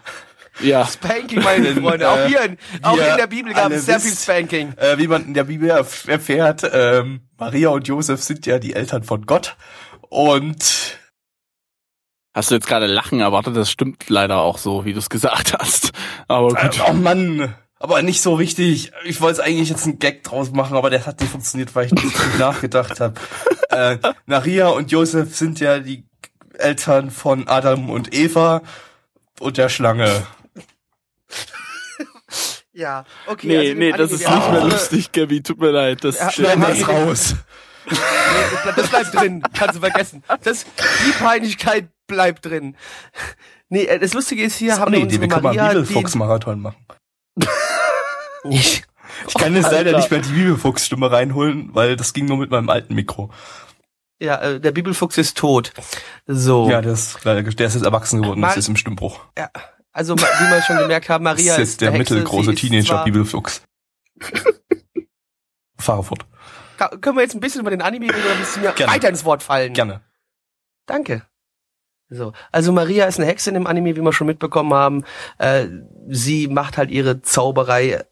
ja.
Spanking, meine Freunde. Auch
äh,
hier, in, auch in der Bibel gab es sehr viel Spanking.
Äh, wie man in der Bibel erf- erfährt, ähm, Maria und Josef sind ja die Eltern von Gott und
Hast du jetzt gerade Lachen erwartet? Das stimmt leider auch so, wie du es gesagt hast. Aber
äh,
gut.
oh Mann, aber nicht so richtig. Ich wollte eigentlich jetzt einen Gag draus machen, aber der hat nicht funktioniert, weil ich nicht *laughs* nachgedacht habe. Äh, Maria und Josef sind ja die Eltern von Adam und Eva und der Schlange.
Ja, okay.
Nee,
also
nee, das ist nicht mehr
äh,
lustig, Gabby. Tut mir leid. Das
Ja,
Schneiden
wir
raus.
Nee, das bleibt- drin. Kannst du vergessen. Das, die Peinlichkeit bleibt drin. Nee, äh, das Lustige ist, hier
Das ist
haben wir
Idee, wir können mal einen Bibelfuchs-Marathon machen. *laughs*
ich,
Ich kann jetzt leider
Alter.
nicht mehr die Bibelfuchs-Stimme reinholen, weil das ging nur mit meinem alten Mikro.
ja, äh, der Bibelfuchs ist tot. So.
Ja, der ist, leider der ist jetzt erwachsen geworden,
Mal-
das ist im Stimmbruch.
Ja, also wie wir schon gemerkt haben, Maria
das ist jetzt der
eine Hexe,
mittelgroße
ist
Teenager-Bibelfuchs. *laughs* Fahre fort.
Können wir jetzt ein bisschen über den Anime reden oder müssen wir
Gerne.
weiter ins Wort fallen?
Gerne.
Danke. So, also Maria ist eine Hexe im Anime, wie wir schon mitbekommen haben. Äh, sie macht halt ihre Zauberei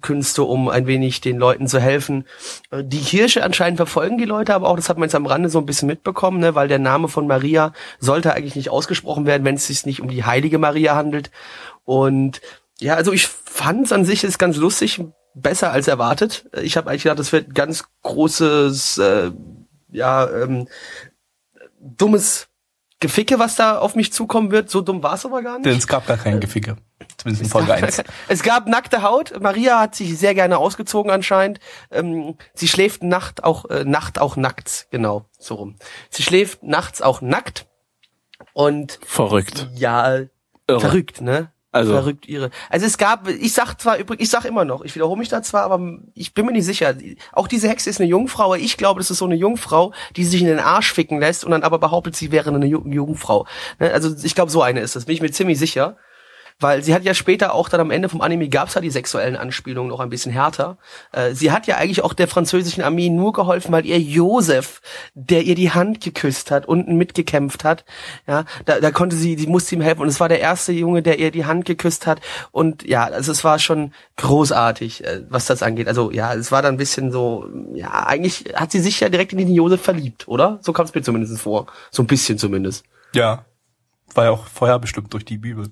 Künste, um ein wenig den Leuten zu helfen. Äh, Die Kirche anscheinend verfolgen die Leute, aber auch das hat man jetzt am Rande so ein bisschen mitbekommen, ne, weil der Name von Maria sollte eigentlich nicht ausgesprochen werden, wenn es sich nicht um die heilige Maria handelt. Und ja, also ich fand es an sich ist ganz lustig, besser als erwartet. Ich habe eigentlich gedacht, das wird ganz großes, äh, ja, ähm, dummes Geficke, was da auf mich zukommen wird. So dumm war es aber gar nicht.
Denn es gab gar keinen Geficke. Zumindest in Folge 1.
Es gab nackte Haut. Maria hat sich sehr gerne ausgezogen anscheinend. Ähm, sie schläft Nacht auch äh, Nacht auch nackt, genau so rum. Sie schläft nachts auch nackt und
Verrückt.
ja
Irre.
verrückt, ne?
Also-
verrückt ihre. Also es gab, ich sag zwar übrigens, ich sag immer noch, ich wiederhole mich da zwar, aber ich bin mir nicht sicher. Auch diese Hexe ist eine Jungfrau, aber ich glaube, das ist so eine Jungfrau, die sich in den Arsch ficken lässt und dann aber behauptet, sie wäre eine Ju- Jungfrau. Ne? Also ich glaube, so eine ist das, bin ich mir ziemlich sicher. Weil sie hat ja später auch dann am Ende vom Anime gab's ja die sexuellen Anspielungen noch ein bisschen härter. Äh, sie hat ja eigentlich auch der französischen Armee nur geholfen, weil ihr Josef, der ihr die Hand geküsst hat, unten mitgekämpft hat, ja, da, da konnte sie, sie musste ihm helfen und es war der erste Junge, der ihr die Hand geküsst hat und ja, also es war schon großartig, äh, was das angeht. Also ja, es war dann ein bisschen so, ja, eigentlich hat sie sich ja direkt in den Josef verliebt, oder? So kam es mir zumindest vor. So ein bisschen zumindest.
Ja. War ja auch vorher bestimmt durch die Bibel.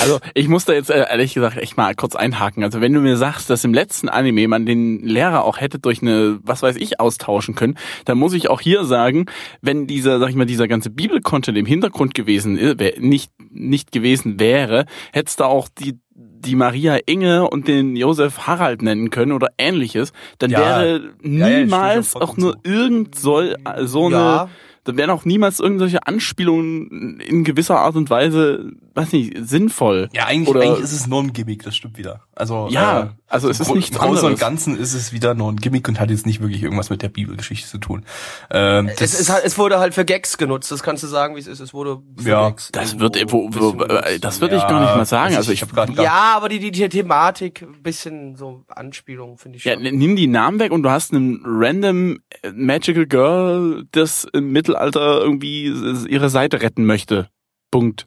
Also ich muss da jetzt äh, ehrlich gesagt echt mal kurz einhaken. Also wenn du mir sagst, dass im letzten Anime man den Lehrer auch hätte durch eine, was weiß ich, austauschen können, dann muss ich auch hier sagen, wenn dieser, sag ich mal, dieser ganze Bibelcontent im Hintergrund gewesen nicht, nicht gewesen wäre, hättest du auch die die Maria Inge und den Josef Harald nennen können oder ähnliches, dann
Ja.
wäre
ja,
niemals
dir
auch
vollkommen
nur irgend soll so eine
Ja.
Dann wären auch niemals irgendwelche Anspielungen in gewisser Art und Weise weiß nicht, sinnvoll.
Ja, eigentlich,
Oder-
eigentlich ist es nur ein Gimmick, das stimmt wieder. Also
Ja,
äh,
also es ist
Gro-
nichts
Im Großen und
anderes.
Ganzen ist es wieder nur ein Gimmick und hat jetzt nicht wirklich irgendwas mit der Bibelgeschichte zu tun. Ähm,
Es, ist halt, es wurde halt für Gags genutzt, das kannst du sagen, wie es ist. Es wurde für
Ja,
Gags
Das wird, wo,
ein
wo,
bisschen
äh,
genutzt.
das würde ich gar nicht mal sagen. Also ich,
habe gerade
Ja, aber die, die, die Thematik, ein bisschen so Anspielung, finde ich
ja,
schon.
nimm die Namen weg und du hast einen random Magical Girl, das im Mittelalter irgendwie ihre Seite retten möchte. Punkt.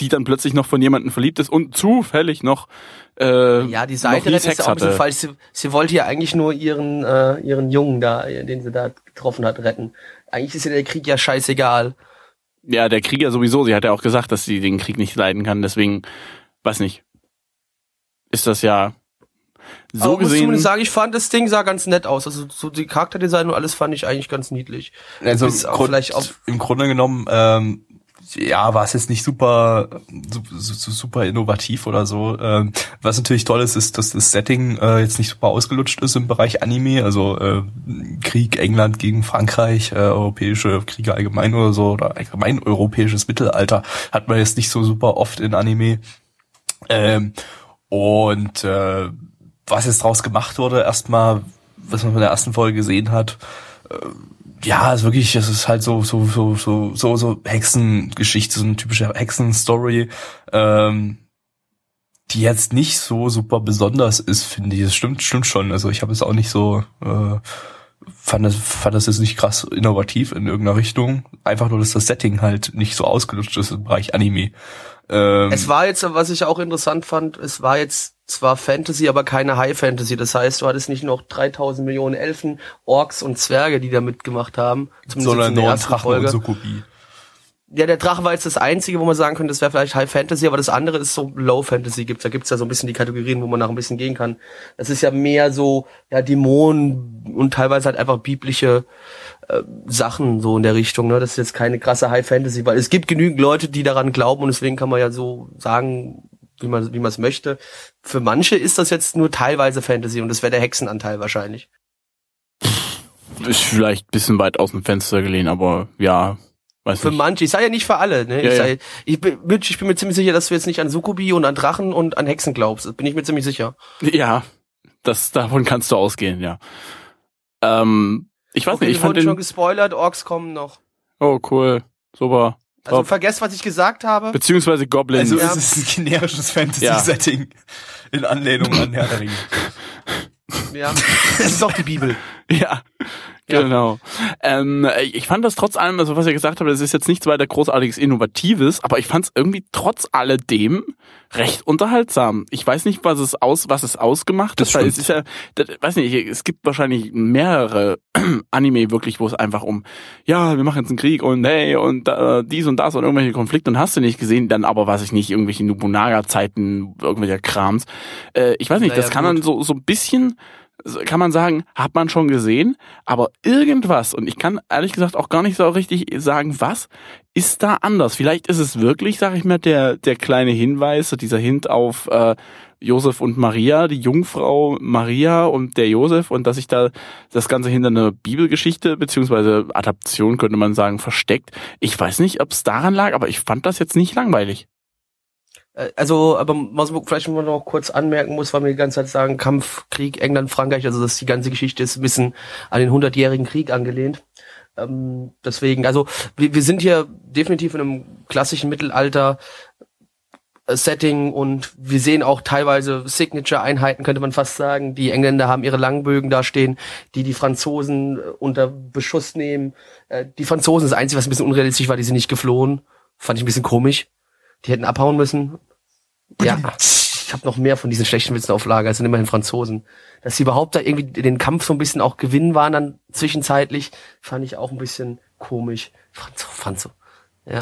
Die dann plötzlich noch von jemandem verliebt ist und zufällig noch äh,
ja, die Seite rettet ist auch ein bisschen falsch. Sie, sie wollte ja eigentlich nur ihren, äh, ihren Jungen da, äh, den sie da getroffen hat, retten. Eigentlich ist ihr der Krieg ja scheißegal.
Ja, der Krieger sowieso. Sie hat ja auch gesagt, dass sie den Krieg nicht leiden kann. Deswegen, weiß nicht. Ist das ja so
aber muss
gesehen.
zumindest sagen, ich fand das Ding sah ganz nett aus. Also so die Charakterdesign und alles fand ich eigentlich ganz niedlich.
Also
auch
Grund,
vielleicht auf-
im Grunde genommen, ähm, ja, war es jetzt nicht super, su- su- su- super innovativ oder so. Ähm, was natürlich toll ist, ist, dass das Setting äh, jetzt nicht super ausgelutscht ist im Bereich Anime. Also äh, Krieg England gegen Frankreich, äh, europäische Kriege allgemein oder so oder allgemein europäisches Mittelalter hat man jetzt nicht so super oft in Anime. Ähm, und äh, was jetzt draus gemacht wurde, erstmal, was man in der ersten Folge gesehen hat, äh, ja, ist wirklich, es ist halt so, so, so, so, so, so Hexengeschichte, so eine typische Hexenstory, ähm, die jetzt nicht so super besonders ist, finde ich. Das stimmt, stimmt schon. Also ich habe es auch nicht so, äh, fand das, fand das jetzt nicht krass innovativ in irgendeiner Richtung. Einfach nur, dass das Setting halt nicht so ausgelutscht ist im Bereich Anime. Ähm,
Es war jetzt, was ich auch interessant fand, es war jetzt zwar Fantasy, aber keine High Fantasy. Das heißt, du hattest nicht noch 3000 Millionen Elfen, Orks und Zwerge, die da mitgemacht haben. Zumindest
sondern
in der
nur
ersten
Drachen
Folge.
und Sukubi.
Ja, der Drache war jetzt das einzige, wo man sagen könnte, das wäre vielleicht High Fantasy, aber das andere ist so Low Fantasy. Gibt's, da gibt's ja so ein bisschen die Kategorien, wo man nach ein bisschen gehen kann. Das ist ja mehr so, ja, Dämonen und teilweise halt einfach biblische äh, Sachen so in der Richtung. Ne? Das ist jetzt keine krasse High Fantasy, weil es gibt genügend Leute, die daran glauben und deswegen kann man ja so sagen, wie man wie man es möchte. Für manche ist das jetzt nur teilweise Fantasy und das wäre der Hexenanteil wahrscheinlich.
ist vielleicht ein bisschen weit aus dem Fenster gelehnt, aber ja, weiß
Für
nicht.
manche, ich sage ja nicht für alle, ne?
Ja,
ich,
ja.
sag, ich, bin, ich bin mir ziemlich sicher, dass du jetzt nicht an Sukubi und an Drachen und an Hexen glaubst. Das bin ich mir ziemlich sicher.
Ja, das davon kannst du ausgehen, ja. Ähm, ich weiß
Okay,
nicht, ich fand
wurden schon
den.
gespoilert, Orks kommen noch.
Oh, cool. Super.
Also vergesst, was ich gesagt habe.
Beziehungsweise Goblins.
Also
Ja.
es ist ein generisches Fantasy-Setting in Anlehnung an Herr der Ringe.
Ja, das ist doch die Bibel. *laughs*
Ja,
Ja.
genau. Ähm, ich fand das trotz allem, also was ihr gesagt habt, das ist jetzt nichts weiter großartiges Innovatives, aber ich fand es irgendwie trotz alledem recht unterhaltsam. Ich weiß nicht, was es aus, was es ausgemacht
Das
hat, weil es ist ja, das, weiß nicht, es gibt wahrscheinlich mehrere *clears throat* Anime wirklich, wo es einfach um, ja, wir machen jetzt einen Krieg und hey und äh, dies und das und irgendwelche Konflikte und hast du nicht gesehen, dann aber weiß ich nicht, irgendwelche Nobunaga-Zeiten, irgendwelcher Krams. Äh, ich weiß nicht,
Naja,
das kann
gut.
dann so so ein bisschen kann man sagen, hat man schon gesehen, aber irgendwas, und ich kann ehrlich gesagt auch gar nicht so richtig sagen, was, ist da anders. Vielleicht ist es wirklich, sag ich mal, der, der kleine Hinweis, dieser Hint auf äh, Josef und Maria, die Jungfrau Maria und der Josef, und dass sich da das Ganze hinter einer Bibelgeschichte, beziehungsweise Adaption, könnte man sagen, versteckt. Ich weiß nicht, ob es daran lag, aber ich fand das jetzt nicht langweilig.
Äh, Also, aber was man vielleicht mal noch kurz anmerken muss, weil wir die ganze Zeit sagen, Kampf, Krieg, England, Frankreich, also dass die ganze Geschichte ist ein bisschen an den hundertjährigen Krieg angelehnt. Ähm, deswegen, also wir, wir sind hier definitiv in einem klassischen Mittelalter äh, Setting und wir sehen auch teilweise Signature-Einheiten, könnte man fast sagen. Die Engländer haben ihre Langbögen da stehen, die die Franzosen äh, unter Beschuss nehmen. Die Franzosen, das Einzige, was ein bisschen unrealistisch war, die sind nicht geflohen. Fand ich ein bisschen komisch. Die hätten abhauen müssen. Ja, ich habe noch mehr von diesen schlechten Witzen auf Lager. Es sind immerhin Franzosen. Dass sie überhaupt da irgendwie den Kampf so ein bisschen auch gewinnen waren dann zwischenzeitlich, fand ich auch ein bisschen komisch. Franzo, Franzo. Ja.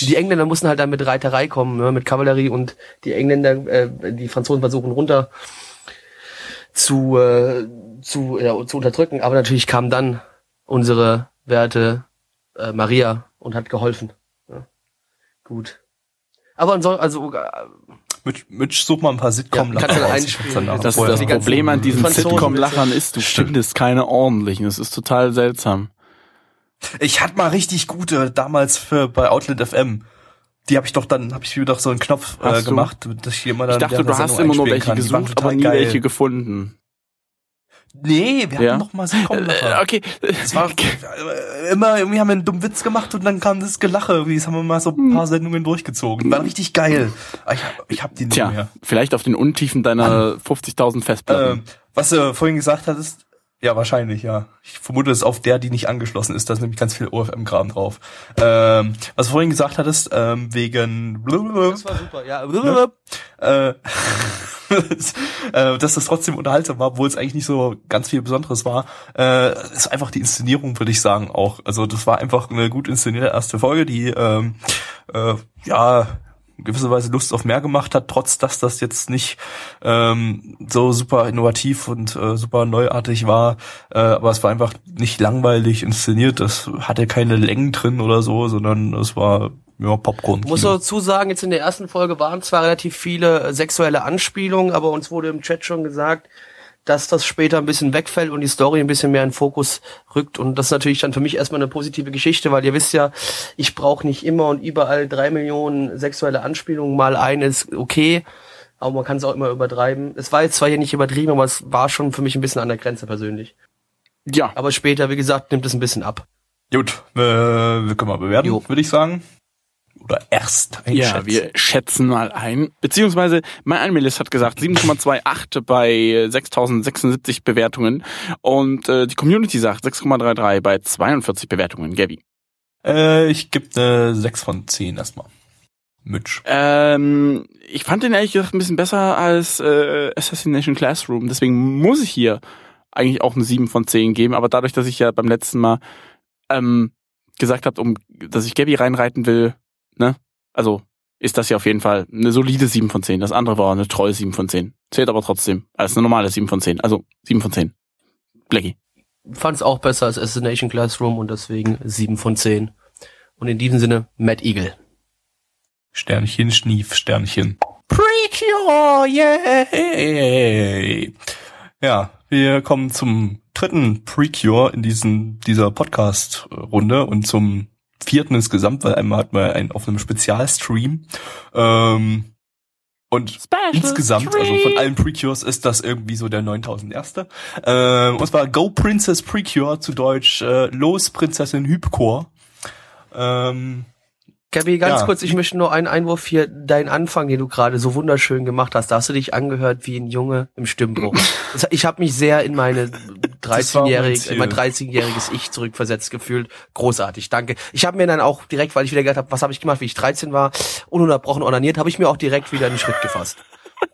Die Engländer mussten halt dann mit Reiterei kommen, ne, mit Kavallerie und die Engländer, äh, die Franzosen versuchen runter zu, äh, zu, ja, zu unterdrücken. Aber natürlich kam dann unsere werte äh, Maria und hat geholfen. Ja. Gut. Aber ansonsten, also äh,
Mitch, Mitch, such mal ein paar sitcom
Ja, einspielen.
Das, das
ganzen
Problem an diesen Sitcom-Lachern ist, du findest keine ordentlichen. Das ist total seltsam.
Ich hatte mal richtig gute damals für bei Outlet FM. die habe ich doch dann, habe ich mir doch so einen Knopf äh, gemacht, dass ich immer dann
Ich dachte, du hast immer nur welche
kann.
Gesucht, aber nie
geil.
welche gefunden.
Nee, wir
Ja?
hatten noch mal sie kommen
Äh, okay.
Es war äh, immer, irgendwie haben wir einen dummen Witz gemacht und dann kam das Gelache. Irgendwie, das haben wir mal so ein paar Sendungen durchgezogen. War richtig geil. Aber Ich hab, ich hab die nicht
Tja,
mehr.
vielleicht auf den Untiefen deiner 50.000 Festplatten.
Ähm, was du vorhin gesagt hattest, ja, wahrscheinlich, ja. Ich vermute, es ist auf der, die nicht angeschlossen ist, da ist nämlich ganz viel OFM-Kram drauf. Ähm, was du vorhin gesagt hattest, ähm, wegen
Das war super, ja.
äh, äh, *laughs* dass das trotzdem unterhaltsam war, obwohl es eigentlich nicht so ganz viel Besonderes war, äh, ist einfach die Inszenierung, würde ich sagen, auch. Also das war einfach eine gut inszenierte erste Folge, die ähm, äh, ja in gewisser Weise Lust auf mehr gemacht hat, trotz dass das jetzt nicht ähm, so super innovativ und äh, super neuartig war. Äh, aber es war einfach nicht langweilig inszeniert. Das hatte keine Längen drin oder so, sondern es war ja Popcorn.
Muss dazu sagen, jetzt in der ersten Folge waren zwar relativ viele äh, sexuelle Anspielungen, aber uns wurde im Chat schon gesagt, dass das später ein bisschen wegfällt und die Story ein bisschen mehr in den Fokus rückt. Und das ist natürlich dann für mich erstmal eine positive Geschichte, weil ihr wisst ja, ich brauche nicht immer und überall drei Millionen sexuelle Anspielungen. Mal eine ist okay, aber man kann es auch immer übertreiben. Es war jetzt zwar hier nicht übertrieben, aber es war schon für mich ein bisschen an der Grenze persönlich.
ja,
Aber später, wie gesagt, nimmt es ein bisschen ab.
Gut, äh, wir können mal bewerten, würde ich sagen. Oder erst einschätzen.
ja, wir schätzen mal ein. Beziehungsweise, mein Anmelis hat gesagt 7,28 bei 6076 Bewertungen und äh, die Community sagt 6,33 bei 42 Bewertungen. Gabby.
äh, ich gebe eine 6 von 10 erstmal. Mitch.
Ähm, ich fand den ehrlich gesagt ein bisschen besser als äh, Assassination Classroom. Deswegen muss ich hier eigentlich auch eine 7 von 10 geben. Aber dadurch, dass ich ja beim letzten Mal ähm, gesagt habe, um, dass ich Gabby reinreiten will, ne? Also ist das ja auf jeden Fall eine solide 7 von 10. Das andere war eine treue 7 von 10. Zählt aber trotzdem als eine normale 7 von 10. Also 7 von 10. Blackie.
Fand es auch besser als Assassination Classroom und deswegen 7 von 10. Und in diesem Sinne, Matt Eagle.
Sternchen, Schnief, Sternchen. Precure, yay! Ja, wir kommen zum dritten Precure in diesen, dieser Podcast-Runde und zum vierten insgesamt, weil einmal hatten wir einen auf einem Spezialstream. Ähm, und insgesamt, also von allen Precures ist das irgendwie so der 9001. Ähm, und zwar Go Princess Precure, zu Deutsch äh, Los Prinzessin Hübchor. Ähm,
Gabi, ganz
Ja.
kurz, ich möchte nur einen Einwurf hier. Dein Anfang, den du gerade so wunderschön gemacht hast, da hast du dich angehört wie ein Junge im Stimmbruch. *laughs* Ich habe mich sehr in meine 13-jährig,
Ziel.
in mein 13-jähriges Ich zurückversetzt gefühlt. Großartig, danke. Ich habe mir dann auch direkt, weil ich wieder gedacht habe, was habe ich gemacht, wie ich 13 war, ununterbrochen onaniert, habe ich mir auch direkt wieder einen Schritt gefasst.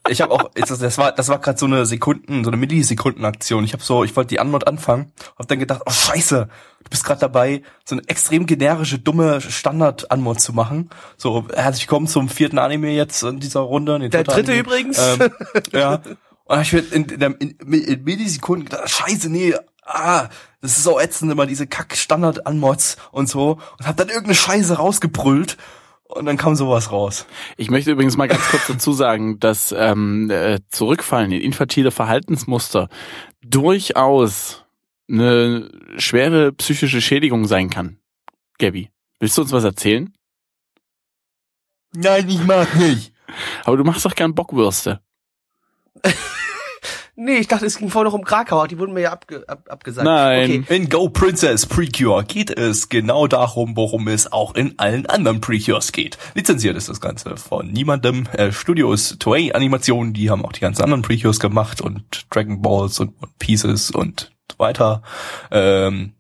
Ich habe auch, das, war, das war gerade so eine Sekunden, so eine Millisekundenaktion. Ich habe so, ich wollte die Antwort anfangen, hab dann gedacht, oh Scheiße, du bist gerade dabei, so eine extrem generische, dumme Standard-Antwort zu machen. So, herzlich willkommen zum vierten Anime jetzt in dieser Runde. Nee,
Der dritte
Anime.
übrigens.
Ähm, ja. *laughs* Und hab ich mir in, in, in Millisekunden gedacht, Scheiße, nee, ah, das ist so ätzend immer diese Kack-Standard-Anmods und so. Und hab dann irgendeine Scheiße rausgebrüllt. Und dann kam sowas raus.
Ich möchte übrigens mal ganz kurz dazu sagen, *laughs* dass ähm, äh, Zurückfallen in infantile Verhaltensmuster durchaus eine schwere psychische Schädigung sein kann. Gabby, willst du uns was erzählen?
Nein, ich mag nicht.
Aber du machst doch gern Bockwürste. *laughs*
nee, ich dachte, es ging vorher noch um Krakau, die wurden mir ja abge, ab, abgesagt.
Nein.
Okay.
In Go Princess Precure geht es genau darum, worum es auch in allen anderen Precures geht. Lizenziert ist das Ganze von niemandem. Äh, Studios Toei Animation, die haben auch die ganzen anderen Precures gemacht und Dragon Balls und One Pieces und so weiter. Ähm,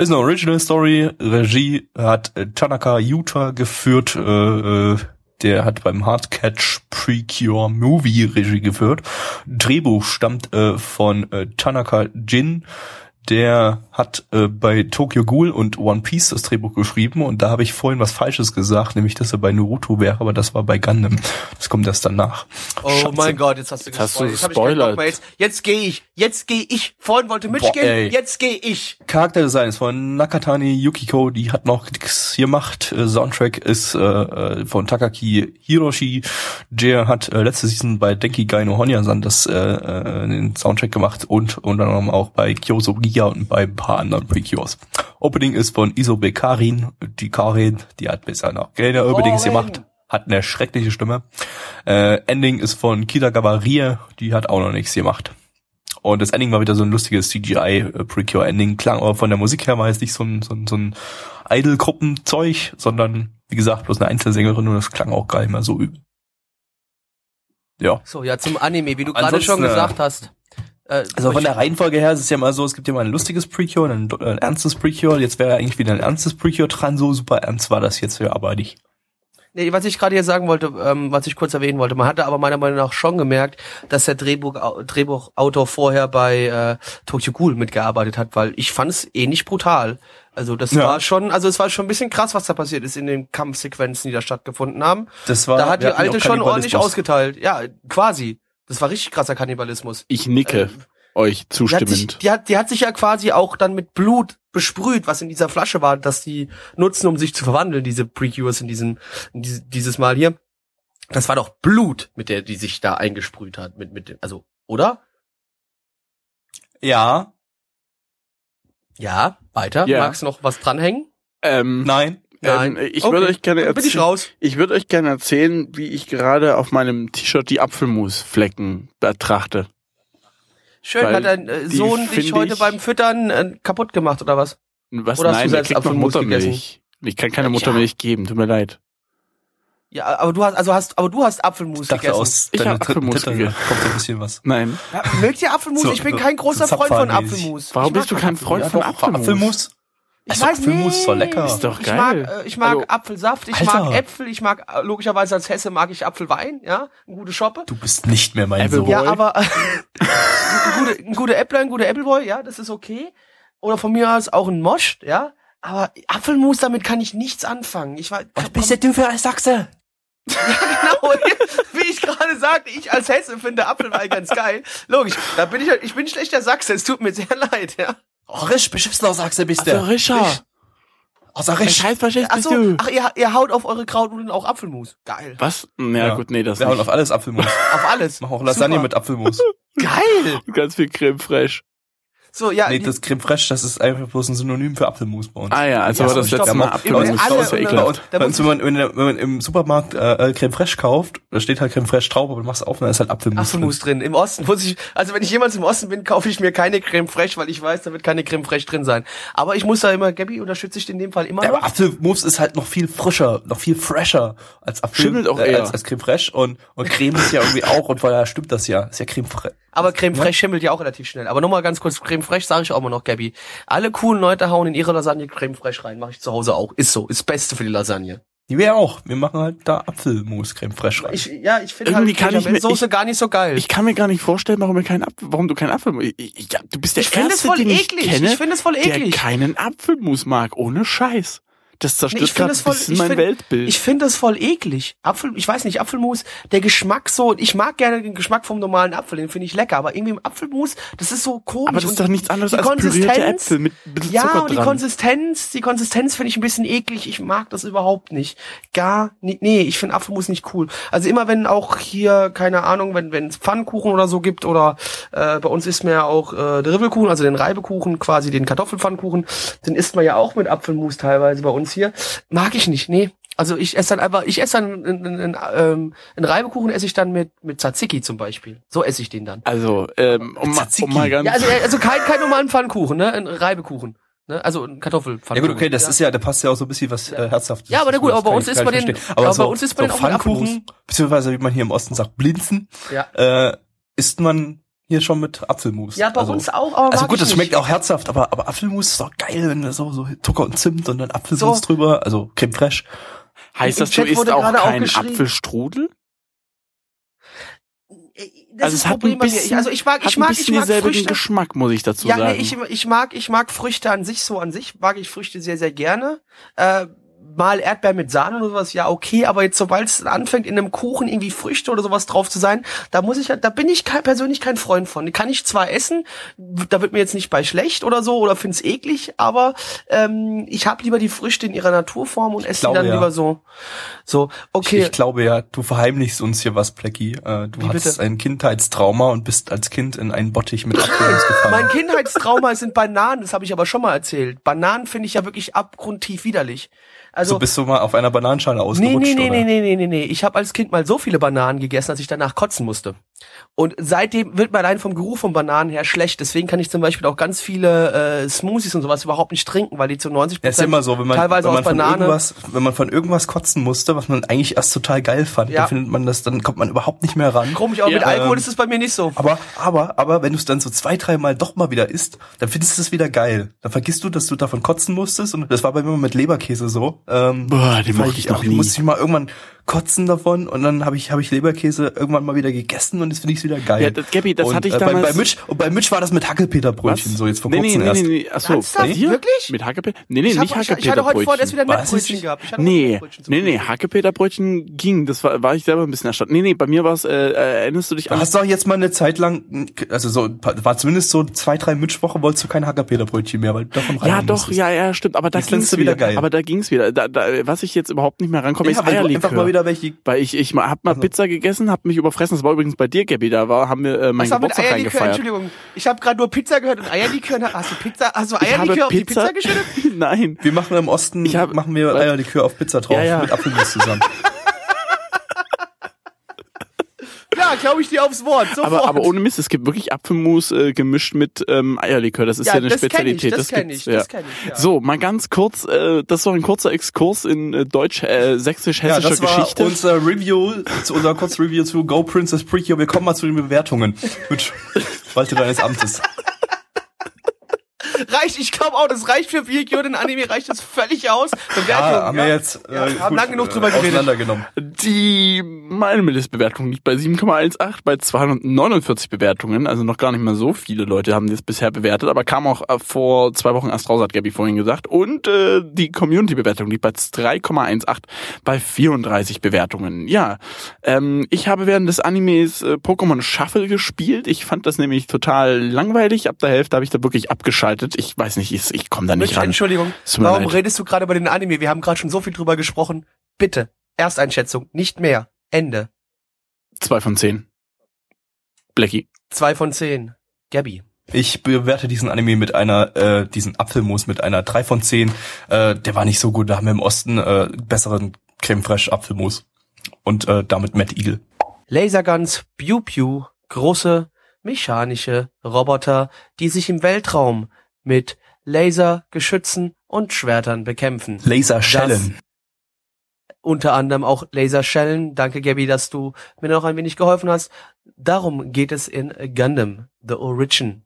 ist eine Original Story. Regie hat äh, Tanaka Yuta geführt. Äh, äh, der hat beim Hardcatch Precure Movie Regie geführt. Drehbuch stammt äh, von äh, Tanaka Jin. Der hat äh, bei Tokyo Ghoul und One Piece das Drehbuch geschrieben und da habe ich vorhin was Falsches gesagt, nämlich dass er bei Naruto wäre, aber das war bei Gundam. Das kommt erst danach.
Oh
Scheiße.
mein Gott, jetzt hast du
Jetzt hast du
gespoilert. Jetzt
gespoilert.
Jetzt, jetzt gehe ich. Jetzt gehe ich. Vorhin wollte Mitch
Boah,
gehen.
ey.
Jetzt gehe ich.
Charakterdesign ist von Nakatani Yukiko, die hat noch nix gemacht. Äh, Soundtrack ist äh, äh, von Takaki Hiroshi. Der hat äh, letzte Season bei Denki Gai no Honyasan das äh, äh, den Soundtrack gemacht und unter anderem auch bei Kyoso Giga und bei ein paar anderen Precures. Opening ist von Isobe Karin. Die Karin, die hat bisher noch keine Openings gemacht. hat eine schreckliche Stimme. Äh, Ending ist von Kita Gabarie, die hat auch noch nichts gemacht. Und das Ending war wieder so ein lustiges CGI-Precure-Ending, klang aber von der Musik her war jetzt nicht so ein, so ein, so ein Idol-Gruppenzeug, sondern wie gesagt, bloß eine Einzelsängerin und das klang auch gar nicht mehr so übel. Ja.
So, ja, zum Anime, wie du gerade schon
äh,
gesagt hast. Äh,
Also von der Reihenfolge her ist es ja mal so, es gibt ja mal ein lustiges Precure und ein, ein ernstes Precure. Jetzt wäre eigentlich wieder ein ernstes Precure dran. So super ernst war das jetzt ja aber nicht.
Nee, was ich gerade hier sagen wollte, ähm, was ich kurz erwähnen wollte, man hatte aber meiner Meinung nach schon gemerkt, dass der Drehbuch, Drehbuchautor vorher bei äh, Tokyo Ghoul mitgearbeitet hat, weil ich fand es ähnlich brutal. Also das
Ja.
war schon, also es war schon ein bisschen krass, was da passiert ist in den Kampfsequenzen, die da stattgefunden haben.
Das war,
da hat die alte schon ordentlich ausgeteilt. Ja, quasi. Das war richtig krasser Kannibalismus.
Ich nicke
Äh,
euch
Die hat, sich,
zustimmend.
die, hat, die hat sich ja quasi auch dann mit Blut besprüht, was in dieser Flasche war, dass die nutzen, um sich zu verwandeln, diese Precures in diesem, in diese, dieses Mal hier. Das war doch Blut, mit der die sich da eingesprüht hat, mit, mit, dem- also, oder?
Ja,
Ja, weiter.
Ja.
Magst du noch was dranhängen?
Ähm,
nein.
Nein.
Ähm, ich
Okay.
würde euch gerne
bin ich
erzählen,
raus.
ich würde euch gerne erzählen, wie ich gerade auf meinem T-Shirt die Apfelmusflecken betrachte.
Schön,
Weil
hat dein äh, Sohn dich heute
ich-
beim Füttern äh, kaputt gemacht, oder was?
Was?
Oder hast du
Nein,
selbst Apfelmus
Muttermilch. Ich kann keine
Ja.
Muttermilch geben, tut mir leid.
Ja, aber du hast, also hast, aber du hast Apfelmus
Ich dachte,
gegessen.
aus
Ich
deiner
hab
dritten
Apfelmus gegessen.
kommt so ein bisschen was.
Nein.
Ja, mögt ihr Apfelmus?
So,
ich bin kein großer Freund von. Apfelmus.
Warum bist du kein. Freund von Apfelmus?
Apfelmus.
Ich weiß
Apfelmus ist doch
nicht.
lecker.
Ist doch
Ich mag,
geil.
äh, ich mag
Also-
Apfelsaft, ich
Alter.
mag Äpfel, ich mag äh, logischerweise als Hesse mag ich Apfelwein, ja, eine gute Schoppe.
Du bist nicht mehr mein Sohn.
Ja, aber *laughs* ein gute, ein guter Äppler, ein guter Appleboy, ja, das ist okay. Oder von mir aus auch ein Mosch, ja. Aber Apfelmus, damit kann ich nichts anfangen. Ich war,
du für ein Sachse?
genau, *laughs* wie ich gerade sagte, ich als Hesse finde Apfelwein ganz geil. Logisch, da bin ich, ich bin schlechter Sachse, es tut mir sehr leid, ja.
Oh, risch, beschissener Sachse bist
Also, Richard,
Außer
was
risch.
heißt Faschist
Ach
bist
so,
du?
ach, ihr, ihr haut auf eure Krautnudeln auch Apfelmus. Geil.
Was? Ja,
Ja.
gut, nee, das
Wir hauen auf alles Apfelmus.
Auf alles.
Mach auch Lasagne
Super.
mit Apfelmus.
Geil.
Ganz viel Creme fraiche.
So, ja.
Nee, das Creme Fraiche, das ist einfach bloß ein Synonym für Apfelmus bei uns.
Ah ja, also
Ja,
war das
stopp.
letzte Mal Apfelmus. Das ist ja ekelhaft.
bei uns, wenn, man, wenn, wenn man im Supermarkt äh, Creme Fraiche kauft, da steht halt Creme Fraiche drauf, aber du machst auf und da ist halt Apfelmus.
Apfelmus drin. Im Osten muss ich, also wenn ich jemals im Osten bin, kaufe ich mir keine Creme fraiche, weil ich weiß, da wird keine Creme fraiche drin sein. Aber ich muss da immer, Gabby unterstütze ich in dem Fall immer
Ja,
noch.
aber Apfelmus ist halt noch viel frischer, noch viel fresher als Apfel,
Schimmelt auch
äh,
eher.
als, als Creme Fraiche und, und Creme ist ja irgendwie auch und vorher stimmt das ja, ist ja Creme Fraiche.
Aber Creme fraiche schimmelt ja auch relativ schnell. Aber nochmal ganz kurz, Creme fraiche sage ich auch immer noch, Gabby. Alle coolen Leute hauen in ihre Lasagne Creme fraiche rein. Mache ich zu Hause auch. Ist so. Ist das Beste für die Lasagne.
Die wir auch. Wir machen halt da Apfelmus Creme Fraiche rein.
Ich, ja, ich finde halt
kann ich mir-
Soße
ich-
gar nicht so geil.
Ich kann mir gar nicht vorstellen, warum, wir keinen Apfel, warum du keinen Apfelmus... Ich, ich, ja, du bist der
Ich finde es
Erste,
voll
den
eklig.
ich kenne,
Ich finde es voll
der
eklig.
keinen Apfelmus mag. Ohne Scheiß. Das
Nee,
zerstört
ich finde
gerade
es
ein
voll,
mein
find,
Weltbild.
ich finde das voll eklig. Apfel, ich weiß nicht, Apfelmus, der Geschmack so, ich mag gerne den Geschmack vom normalen Apfel, den finde ich lecker, aber irgendwie im Apfelmus, das ist so komisch.
aber das ist doch nichts anderes
die
als pürierte
Konsistenz-
Äpfel mit ein bisschen
Ja,
Zucker
und die
dran.
Konsistenz, die Konsistenz finde ich ein bisschen eklig. Ich mag das überhaupt nicht. Gar nicht. Nee, ich finde Apfelmus nicht cool. Also immer wenn auch hier, keine Ahnung, wenn wenn es Pfannkuchen oder so gibt oder äh, bei uns isst man ja auch äh, den Ribbelkuchen, also den Reibekuchen, quasi den Kartoffelpfannkuchen, den isst man ja auch mit Apfelmus teilweise bei uns hier. Mag ich nicht, nee. Also ich esse dann einfach, ich esse dann einen, einen, ähm, einen Reibekuchen esse ich dann mit mit Tzatziki zum Beispiel. So esse ich den dann.
Also, ähm, um,
Tzatziki.
um mal ganz...
Ja, also also kein kein normalen Pfannkuchen, ne, ein Reibekuchen. Ne? Also ein Kartoffelpfannkuchen.
Ja gut, okay, das ist ja, da passt ja auch so ein bisschen was äh, Herzhaftes.
Ja, aber na gut, aber bei uns
kann
man den- aber bei
so,
uns isst man
so
den
Pfannkuchen, beziehungsweise wie man hier im Osten sagt, Blinzen,
Ja.
äh, isst man hier schon mit Apfelmus.
Ja, bei
also,
uns auch, aber
Also gut, das schmeckt auch herzhaft, aber, aber Apfelmus ist doch geil, wenn da so, so Zucker und Zimt und dann Apfelmus
So.
drüber, also Creme Fraiche.
heißt das, du
Chat
isst
wurde
auch keinen Apfelstrudel?
Das
also
ist
es
das
hat
Problem
ein bisschen,
Ich, also ich mag,
hat
ich
ein
mag,
bisschen
ich mag Früchte.
Geschmack, muss ich dazu
Ja,
sagen.
nee, ich, ich mag, ich mag Früchte an sich so an sich mag ich Früchte sehr, sehr gerne. Äh, mal Erdbeer mit Sahne oder sowas, ja okay, aber jetzt sobald es anfängt in einem Kuchen irgendwie Früchte oder sowas drauf zu sein, da muss ich halt, da bin ich kein, persönlich kein Freund von. Die kann ich zwar essen, da wird mir jetzt nicht bei schlecht oder so oder find's eklig, aber ähm, ich habe lieber die Früchte in ihrer Naturform und esse die dann
ja.
lieber so. So, okay.
Ich glaube ja, du verheimlichst uns hier was, Plecky. Äh, du
Wie
hattest
bitte?
ein Kindheitstrauma und bist als Kind in einen Bottich mit Apfelmus *laughs* gefallen.
Mein Kindheitstrauma sind Bananen, das habe ich aber schon mal erzählt. Bananen finde ich ja wirklich abgrundtief widerlich. Also
so bist du mal auf einer Bananenschale
Nee,
ausgerutscht,
nee, nee,
oder?
nee, nee, nee, nee, nee. Ich habe als Kind mal so viele Bananen gegessen, dass ich danach kotzen musste. Und seitdem wird mir allein vom Geruch von Bananen her schlecht. Deswegen kann ich zum Beispiel auch ganz viele äh, Smoothies und sowas überhaupt nicht trinken, weil die zu 90
Ja, ist immer so, wenn man,
teilweise
wenn man
aus
von
Banane.
irgendwas, wenn man von irgendwas kotzen musste, was man eigentlich erst total geil fand,
Ja.
dann findet man das, dann kommt man überhaupt nicht mehr ran.
Komisch, aber
Ja,
mit Alkohol
ähm,
ist es bei mir nicht so.
Aber, aber, aber, wenn du es dann so zwei, dreimal doch mal wieder isst, dann findest du es wieder geil. Dann vergisst du, dass du davon kotzen musstest und das war bei mir mit Leberkäse so. Ähm,
Boah, den mochte ich noch
auch,
nie.
musste ich mal irgendwann kotzen davon und dann habe ich, habe ich Leberkäse irgendwann mal wieder gegessen und jetzt finde ich es wieder geil.
Ja, das- Gabi, das
und,
hatte ich
äh, bei,
damals-
Bei Mitch, und bei Mitch war das mit Hackelpeterbrötchen so jetzt vor
nee,
kurzem
nee,
erst.
nee, nee, nee. Achso,
Ernsthaft?
bei dir?
Wirklich?
Mit Hackepeter? Nee, nee,
ich,
nicht
hab, ich, ich hatte heute vor, erst wieder
Was?
Mettbrötchen gehabt. Ich
Nee, nee, nee. Hackepeterbrötchen ging. Das war, war ich selber ein bisschen erstaunt. Nee, nee, bei mir war es, äh, äh, erinnerst du dich
Du
an?
hast doch jetzt mal eine Zeit lang, also so, war zumindest so zwei, drei Mitchwoche, wolltest du kein Hackerpeterbrötchen mehr, weil du davon
Ja, doch,
musstest.
ja, ja, stimmt. Aber da
findest du
wieder.
wieder geil.
Aber da ging's wieder. Da, da, was ich jetzt überhaupt nicht mehr rankomme,
Ja,
ist
du
Eierlikör.
Wieder welche
Weil ich, ich hab mal Pizza gegessen, hab mich überfressen. Das war übrigens bei dir, Gabby. Da war, haben wir äh, mein Geburtstag
Eierlikör?
reingefeiert.
Entschuldigung. Ich habe gerade nur Pizza gehört und Eierlikör. Hast du Pizza? Hast du Eierlikör auf die Pizza geschüttet? *laughs*
Nein.
Wir machen im Osten,
Ich hab-
machen wir? Eierlikör auf Pizza drauf
Ja, ja.
mit Apfelmus zusammen. *laughs*
Ja, glaube ich dir aufs Wort. Sofort.
Aber, aber ohne Mist, es gibt wirklich Apfelmus äh, gemischt mit ähm, Eierlikör. Das ist ja,
Ja,
eine
das kenn ich,
Spezialität.
das kenn
gibt's,
ich, das kenn ich, ja.
So, mal ganz kurz, äh, das war ein kurzer Exkurs in äh,
Ja,
deutsch-sächsisch-hessischer
das war
Geschichte.
unser Review, zu unser kurzes Review zu Go Princess Precure. Wir kommen mal zu den Bewertungen. Mit Walte deines Amtes.
Reicht, ich glaube auch, das reicht für Bierkio, den Anime reicht das völlig aus. Bewertung,
Ja, haben wir jetzt äh,
Ja, haben lang genug drüber
äh,
geredet.
auseinandergenommen.
Die meine Mindestbewertung liegt bei 7,18 bei 249 Bewertungen. Also noch gar nicht mal so viele Leute haben das bisher bewertet, aber kam auch äh, vor zwei Wochen erst raus, hat Gabby vorhin gesagt. Und äh, die Community-Bewertung liegt bei 3,18 bei 34 Bewertungen. Ja, ähm, ich habe während des Animes äh, Pokémon Shuffle gespielt. Ich fand das nämlich total langweilig. Ab der Hälfte habe ich da wirklich abgeschaltet. Ich weiß nicht, ich, ich komme da nicht
Mitch,
ran.
Entschuldigung. Warum
leid.
redest du gerade über den Anime? Wir haben gerade schon so viel drüber gesprochen. Bitte. Ersteinschätzung, nicht mehr. Ende.
Zwei von zehn. Blackie.
Zwei von zehn. Gabby.
Ich bewerte diesen Anime mit einer, äh, diesen Apfelmus mit einer 3 von 10. Äh, der war nicht so gut. Da haben wir im Osten äh, besseren Creme Fraiche Apfelmus. Und äh, damit Matt Eagle.
Laserguns, Pew Pew, große mechanische Roboter, die sich im Weltraum mit Laser, Geschützen und Schwertern bekämpfen.
Laserschellen.
Unter anderem auch Laserschellen. Danke, Gabby, dass du mir noch ein wenig geholfen hast. Darum geht es in Gundam, The Origin.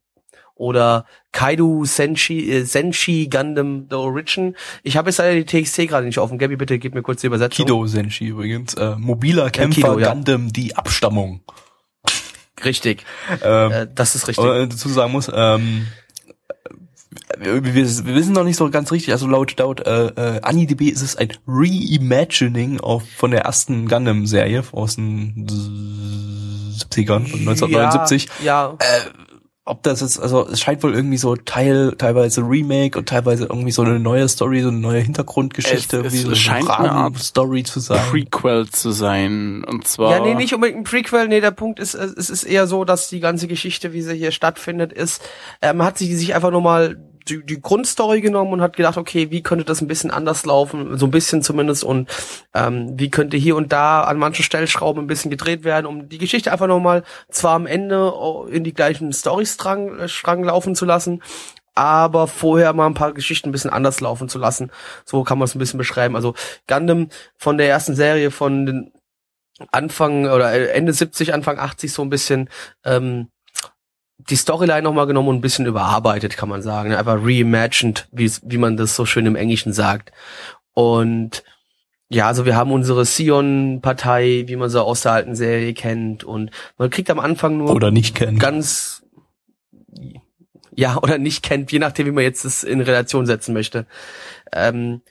Oder Kaido Senshi, äh, Senshi Gundam The Origin. Ich habe jetzt leider die TXT gerade nicht offen. Gabby, bitte gib mir kurz die Übersetzung.
Kido Senshi übrigens. Äh, mobiler Kämpfer
Kido, ja.
Gundam, die Abstammung.
Richtig.
Ähm,
Äh, das ist richtig.
äh, dazu sagen muss, ähm, wir, wir, wir wissen noch nicht so ganz richtig, also laut, laut äh, äh, AniDB ist es ein Reimagining auf, von der ersten Gundam-Serie aus den 70ern, von 1979.
Ja, ja.
Ob das jetzt, also es scheint wohl irgendwie so Teil, teilweise Remake und teilweise irgendwie so eine neue Story, so eine neue Hintergrundgeschichte,
Es- es
wie so
scheint eine Art
Story zu sein.
Prequel zu sein. Und zwar.
Ja, nee, nicht unbedingt ein Prequel. Nee, der Punkt ist, es ist eher so, dass die ganze Geschichte, wie sie hier stattfindet, ist, ähm, hat sie sich einfach nur mal die, die Grundstory genommen und hat gedacht, okay, wie könnte das ein bisschen anders laufen, so ein bisschen zumindest und ähm, wie könnte hier und da an manchen Stellschrauben ein bisschen gedreht werden, um die Geschichte einfach nochmal zwar am Ende oh, in die gleichen Storystrang äh, Strang laufen zu lassen, aber vorher mal ein paar Geschichten ein bisschen anders laufen zu lassen. So kann man es ein bisschen beschreiben. Also Gundam von der ersten Serie von den Anfang oder Ende 70, Anfang 80 so ein bisschen ähm, die Storyline nochmal genommen und ein bisschen überarbeitet, kann man sagen. ne? Einfach reimagined, wie wie man das so schön im Englischen sagt. Und ja, also wir haben unsere Sion-Partei, wie man sie aus der alten Serie kennt. Und man kriegt am Anfang nur
Oder nicht kennen.
ganz ja oder nicht kennt, je nachdem, wie man jetzt das in Relation setzen möchte. Ähm,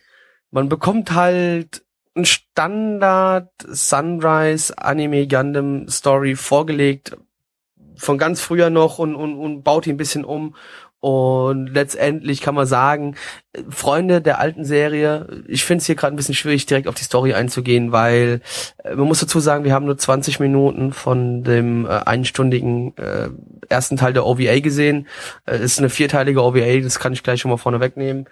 man bekommt halt ein Standard Sunrise Anime Gundam Story vorgelegt von ganz früher noch und, und, und baut ihn ein bisschen um. Und letztendlich kann man sagen, Freunde der alten Serie, ich finde es hier gerade ein bisschen schwierig, direkt auf die Story einzugehen, weil äh, man muss dazu sagen, wir haben nur 20 Minuten von dem äh, einstündigen äh, ersten Teil der OVA gesehen. Äh, ist eine vierteilige OVA, das kann ich gleich schon mal vorne wegnehmen.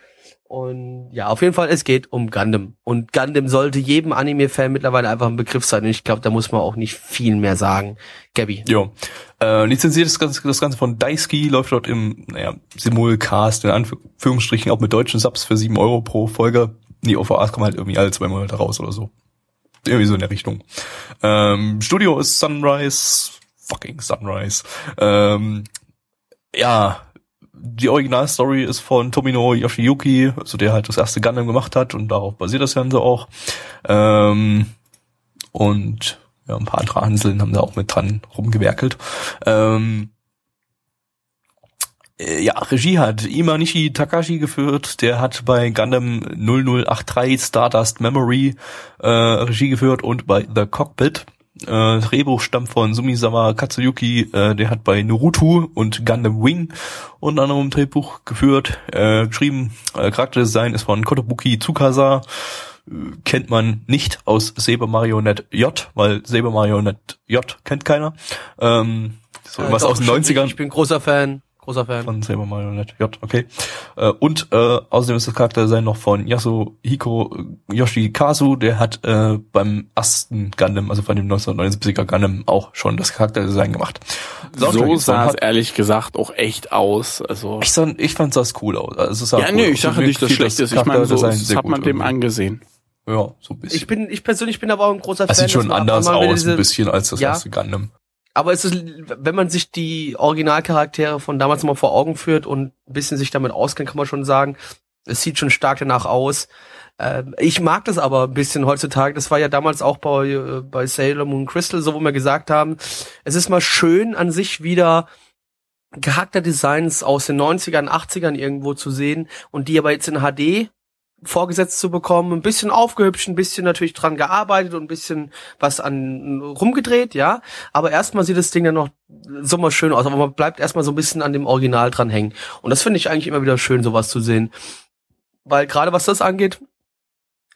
Und ja, auf jeden Fall, es geht um Gundam. Und Gundam sollte jedem Anime-Fan mittlerweile einfach ein Begriff sein. Und ich glaube, da muss man auch nicht viel mehr sagen. Gabby.
Jo. Äh, lizenziert das Ganze, das Ganze von Daisuke, läuft dort im, naja, Simulcast, in Anführungsstrichen, auch mit deutschen Subs für 7 Euro pro Folge. Die OVAs kommen halt irgendwie alle zwei Monate raus oder so. Irgendwie so in der Richtung. Ähm, Studio ist Sunrise, fucking Sunrise. Ähm, ja, die Originalstory ist von Tomino Yoshiyuki, also der halt das erste Gundam gemacht hat und darauf basiert das Ganze auch. Ähm, und ja, ein paar andere Hanseln haben da auch mit dran rumgewerkelt. Ähm, äh, ja, Regie hat Imanishi Takashi geführt, der hat bei Gundam 0083 Stardust Memory äh, Regie geführt und bei The Cockpit. Äh, Drehbuch stammt von Sumisawa Katsuyuki, äh, der hat bei Naruto und Gundam Wing unter anderem Drehbuch geführt, äh, geschrieben. Äh, Charakterdesign ist von Kotobuki Tsukasa, äh, kennt man nicht aus Saber Marionette J, weil Saber Marionette J kennt keiner. Ähm, so
Äh,
was aus den
schon,
90ern.
Ich bin großer Fan. Großer Fan.
Von Saber Marionette J, okay. Äh, und äh, außerdem ist das Charakterdesign noch von Yasuhiko Yoshikazu, der hat äh, beim ersten Gundam, also von dem 1979er Gundam, auch schon das Charakterdesign gemacht. Soundtrack
So sah es ehrlich gesagt auch echt aus. Also
ich, fand, ich fand das cool aus. Also sah
ja,
cool
nee, ich sage
Mir
nicht, dass schlecht ist. Ich meine, so
Charakterdesign
das hat man dem
irgendwie.
angesehen.
Ja, so ein bisschen.
Ich bin, ich persönlich bin aber auch ein großer
es
Fan.
sieht schon anders aus,
diese-
ein bisschen, als das
Ja.
erste Gundam.
Aber es ist, wenn man sich die Originalcharaktere von damals mal vor Augen führt und ein bisschen sich damit auskennt, kann man schon sagen, es sieht schon stark danach aus. Ähm, ich mag das aber ein bisschen heutzutage. Das war ja damals auch bei, äh, bei Sailor Moon Crystal, so wo wir gesagt haben, es ist mal schön an sich wieder Charakterdesigns aus den 90ern, 80ern irgendwo zu sehen und die aber jetzt in HD vorgesetzt zu bekommen, ein bisschen aufgehübscht, ein bisschen natürlich dran gearbeitet und ein bisschen was an rumgedreht, ja. Aber erstmal sieht das Ding dann noch so mal schön aus, aber man bleibt erstmal so ein bisschen an dem Original dran hängen. Und das finde ich eigentlich immer wieder schön, sowas zu sehen. Weil gerade was das angeht,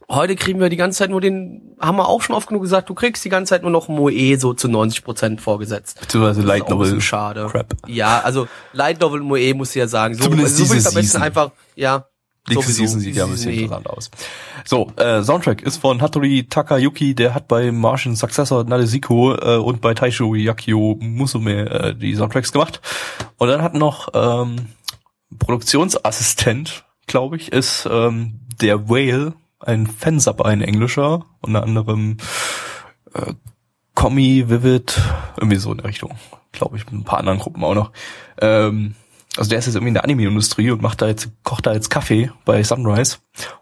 heute kriegen wir die ganze Zeit nur den, haben wir auch schon oft genug gesagt, du kriegst die ganze Zeit nur noch Moe so zu 90 Prozent vorgesetzt.
Beziehungsweise Light Novel.
schade.
Crap.
Ja, also Light Novel Moe muss ich ja sagen. So,
Zumindest
so
diese
ich am besten einfach, ja.
Nächste
sowieso.
Season sieht ja ein bisschen interessant aus. So, äh, Soundtrack ist von Hattori Takayuki, der hat bei Martian Successor Nadesiko äh, und bei Taisho Yakio Musume äh, die Soundtracks gemacht. Und dann hat noch ähm, Produktionsassistent, glaube ich, ist ähm, der Whale, ein Fansub, ein englischer, unter anderem äh, Comi, Vivid, irgendwie so in der Richtung, glaube ich, mit ein paar anderen Gruppen auch noch. Ähm, also der ist jetzt irgendwie in der Anime-Industrie und macht da jetzt, kocht da jetzt Kaffee bei Sunrise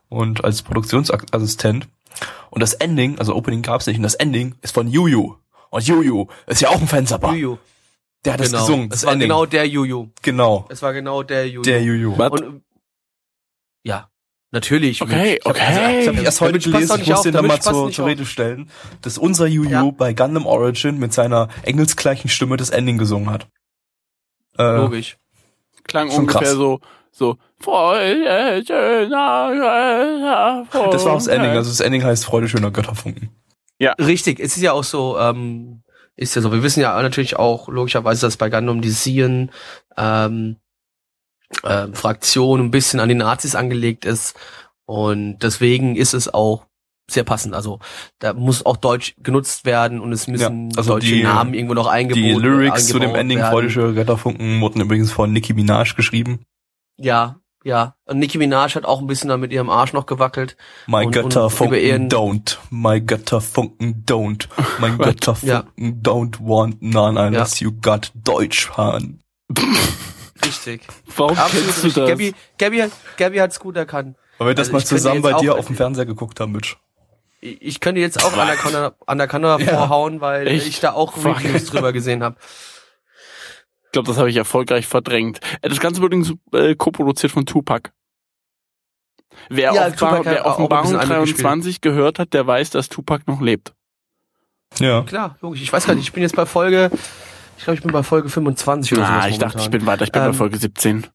und als Produktionsassistent. Und das Ending, also Opening gab's nicht, und das Ending ist von Yuyu. Und Yuyu ist ja auch ein Fansubber.
Juju.
Der hat das
Genau.
gesungen.
Es
das
war
Ending.
genau der Juju.
genau.
Es war genau der Juju.
Der Yuyu.
Und, ja, natürlich.
Okay,
Ich hab-
okay.
also,
Ich habe erst heute gelesen, ich muss den dann mal zur, zur. Rede stellen, dass unser Yuyu
Ja.
bei Gundam Origin mit seiner engelsgleichen Stimme das Ending gesungen hat. Äh,
Logisch.
Klang
Schon
ungefähr
krass.
so, so, Freude schöner,
das war auch das Ending. Also das Ending heißt Freude schöner Götterfunken.
Richtig, es ist ja auch so, ähm, ist ja so. Wir wissen ja natürlich auch logischerweise, dass bei Gundam die Sien ähm, ähm, Fraktion ein bisschen an die Nazis angelegt ist und deswegen ist es auch sehr passend. Also da muss auch Deutsch genutzt werden und es müssen
Ja, also
deutsche
die-
Namen irgendwo noch eingebaut
Die Lyrics zu dem Ending
werden.
Schöner Götterfunken wurden übrigens von Nicki Minaj geschrieben.
Ja, ja. Und Nicki Minaj hat auch ein bisschen da mit ihrem Arsch noch gewackelt.
My
Und-
Götter
und über
funken
ihren-
don't. My Götter funken don't. My *laughs* Götter
Ja.
funken don't want none
Ja.
unless you got Deutsch Han.
Richtig.
Warum
Absolut
kennst du
richtig.
das?
Gabby, Gabby, Gabby hat's gut erkannt.
Wollen wir das
Also
mal zusammen bei dir auf dem Fernseher geguckt haben, Mitch?
Ich könnte jetzt auch Anaconda, Anaconda
Ja.
vorhauen, weil
Echt?
ich da auch. Reviews drüber gesehen habe.
Ich glaube, das habe ich erfolgreich verdrängt. Äh, Das Ganze wird übrigens äh, co-produziert von Tupac. Wer,
Ja,
Offenbar
Tupac
wer Offenbarung
bisschen mitgespielt.
23 gehört hat, der weiß, dass Tupac noch lebt.
Ja.
Klar, logisch. Ich weiß gar nicht, ich bin jetzt bei Folge, ich glaube, ich bin bei Folge 25 oder
Ah,
sowas
ich dachte, ich
momentan.
bin weiter, ich bin bei
Ähm,
Folge 17.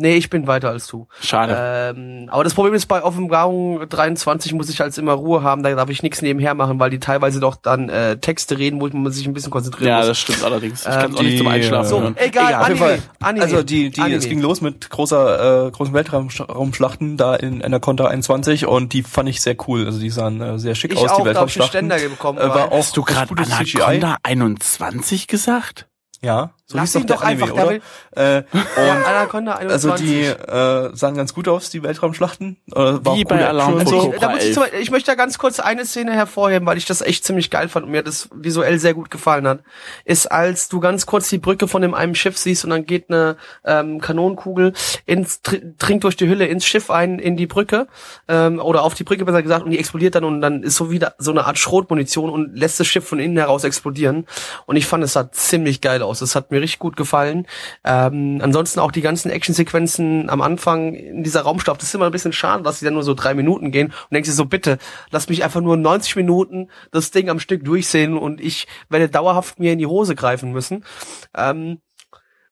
Nee, ich bin weiter als du.
Schade.
Ähm, aber das Problem ist, bei Offenbarung 23 muss ich als immer Ruhe haben, da darf ich nichts nebenher machen, weil die teilweise doch dann äh, Texte reden, wo man sich ein bisschen konzentrieren
ja,
muss.
das stimmt allerdings. Ich
Ähm,
kann es auch nicht zum Einschlafen
so, egal,
jeden
Anime. Anime.
Also die, die,
Anime.
es ging los mit großer, äh, großen Weltraumschlachten da in Anaconda 21 und die fand ich sehr cool. Also die sahen äh, sehr schick
Ich
aus,
auch,
die
hab ich
Weltraumschlachten.
Ständer bekommen,
Äh, war auch
Hast du gerade Anaconda 21 gesagt?
Ja, so
Lass
hieß doch
ihn
der
doch
Anime,
einfach, der
oder? Äh, und
Anaconda 21.
also die äh, sahen ganz gut aus, die Weltraumschlachten. Äh, war
Wie bei Alarm
Action und
für
so.
Cobra.
ich, da muss ich,
11.
zum, ich möchte da ganz kurz eine Szene hervorheben, weil ich das echt ziemlich geil fand und mir das visuell sehr gut gefallen hat. Ist, als du ganz kurz die Brücke von dem einem Schiff siehst und dann geht eine ähm, Kanonenkugel ins, tr- dringt durch die Hülle ins Schiff ein, in die Brücke, ähm, oder auf die Brücke besser gesagt, und die explodiert dann und dann ist so wieder so eine Art Schrotmunition und lässt das Schiff von innen heraus explodieren. Und ich fand, es sah ziemlich geil aus. Das hat mir richtig gut gefallen. Ähm, ansonsten auch die ganzen Actionsequenzen am Anfang in dieser Raumstadt, das ist immer ein bisschen schade, dass die dann nur so drei Minuten gehen und denkst dir so, bitte, lass mich einfach nur 90 Minuten das Ding am Stück durchsehen und ich werde dauerhaft mir in die Hose greifen müssen. Ähm,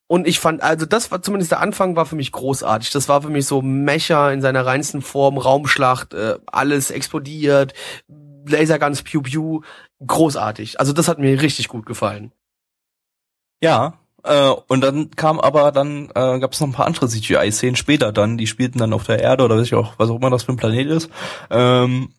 und ich fand, also das war zumindest der Anfang war für mich großartig. Das war für mich so Mecha in seiner reinsten Form, Raumschlacht, äh, alles explodiert, Laserguns, Pew Pew, großartig. Also das hat mir richtig gut gefallen.
Ja, äh, und dann kam aber dann äh, gab es noch ein paar andere CGI-Szenen später dann, die spielten dann auf der Erde oder weiß ich auch, was auch immer das für ein Planet ist. Ähm,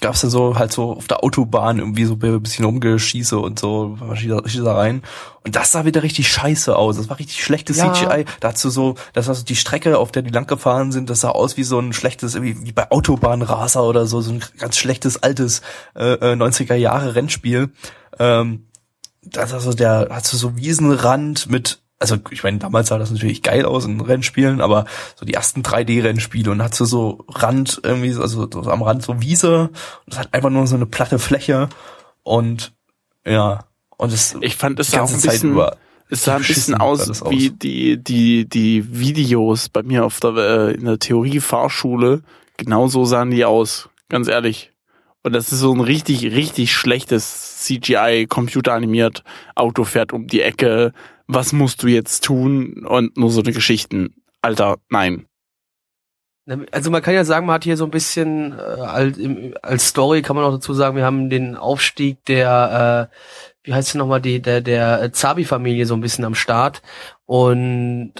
gab es dann so halt so auf der Autobahn irgendwie so ein bisschen rumgeschieße und so Schießer- Schießereien. Und das sah wieder richtig scheiße aus. Das war richtig schlechtes
Ja.
CGI. Dazu so, das war so die Strecke, auf der die lang gefahren sind, das sah aus wie so ein schlechtes, wie, wie bei Autobahnraser oder so, so ein ganz schlechtes altes äh, äh, 90er Jahre Rennspiel. Ähm, das also der hat so so Wiesenrand mit also ich meine damals sah das natürlich geil aus in Rennspielen aber so die ersten 3D Rennspiele und hat so so Rand irgendwie so- also so am Rand so Wiese und es hat einfach nur so eine platte Fläche und ja und es
Ich fand, es auch ein
Zeit
bisschen,
über
es sah ein bisschen aus
das
wie die, die, die Videos bei mir auf der, äh, in der Theorie-Fahrschule. Genau so sahen die aus. Ganz ehrlich. Und das ist so ein richtig, richtig schlechtes CGI, computeranimiert. Auto fährt um die Ecke. Was musst du jetzt tun? Und nur so eine Geschichten. Alter, nein.
Also man kann ja sagen, man hat hier so ein bisschen äh, als, Story kann man auch dazu sagen, wir haben den Aufstieg der, äh, wie heißt sie nochmal, die, der, der Zabi-Familie so ein bisschen am Start. Und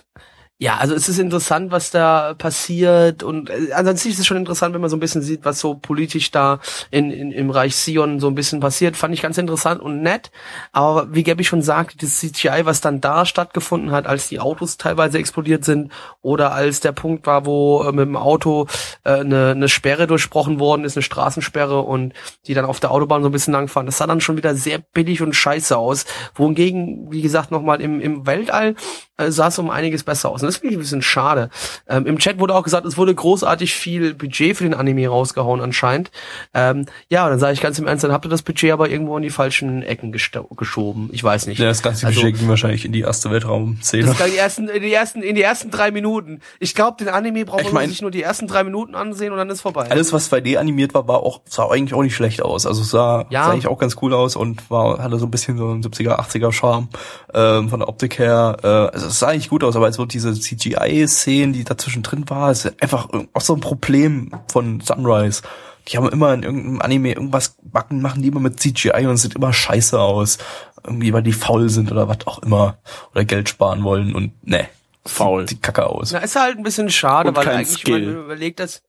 ja, also es ist interessant, was da passiert und äh, ansonsten ist es schon interessant, wenn man so ein bisschen sieht, was so politisch da in, in, im Reich Sion so ein bisschen passiert. Fand ich ganz interessant und nett. Aber wie Gabby schon sagte, das CGI, was dann da stattgefunden hat, als die Autos teilweise explodiert sind oder als der Punkt war, wo äh, mit dem Auto äh, eine, eine Sperre durchbrochen worden ist, eine Straßensperre und die dann auf der Autobahn so ein bisschen langfahren. Das sah dann schon wieder sehr billig und scheiße aus. Wohingegen, wie gesagt, nochmal im, im Weltall äh, sah es um einiges besser aus. Das finde ich ein bisschen schade. Ähm, Im Chat wurde auch gesagt, es wurde großartig viel Budget für den Anime rausgehauen anscheinend. Ähm, ja, dann sage ich ganz im Ernst, dann habt ihr das Budget aber irgendwo in die falschen Ecken geschoben. Ich weiß nicht.
ja, das ganze
Also-
Budget ging wahrscheinlich in die erste Weltraumszene.
Die ersten, in die ersten, in die ersten drei Minuten. Ich glaube, den Anime braucht
Ich
man
mein-
sich nur die ersten drei Minuten ansehen und dann ist vorbei.
Alles, was 2D animiert war, war auch, sah eigentlich auch nicht schlecht aus. Also sah,
Ja.
sah eigentlich auch ganz cool aus und war, hatte so ein bisschen so einen 70er, 80er Charme, ähm, von der Optik her. Äh, also es sah eigentlich gut aus, aber so diese CGI-Szenen, die dazwischen drin war, ist einfach auch so ein Problem von Sunrise. Die haben immer in irgendeinem Anime irgendwas backen, machen die immer mit CGI und es sieht immer scheiße aus. Irgendwie, weil die faul sind oder was auch immer. Oder Geld sparen wollen und ne.
Faul.
Sieht kacke aus.
Na, ist halt ein bisschen schade,
Und
weil eigentlich,
Skill.
wenn man überlegt, dass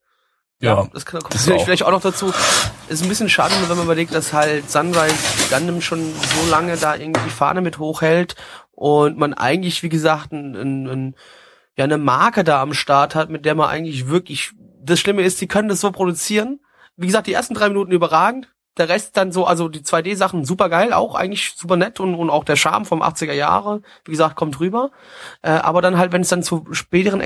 Ja,
das kann, kommt
das
natürlich
auch.
vielleicht auch noch dazu. Ist ein bisschen schade, wenn man überlegt, dass halt Sunrise Gundam schon so lange da irgendwie die Fahne mit hochhält und man eigentlich, wie gesagt, ein, ein, ein, ja, eine Marke da am Start hat, mit der man eigentlich wirklich, das Schlimme ist, die können das so produzieren. Wie gesagt, die ersten drei Minuten überragend. Der Rest dann so, also die 2D-Sachen super geil, auch eigentlich super nett und, und auch der Charme vom 80er Jahre, wie gesagt, kommt rüber. Äh, aber dann halt, wenn es dann zu späteren äh,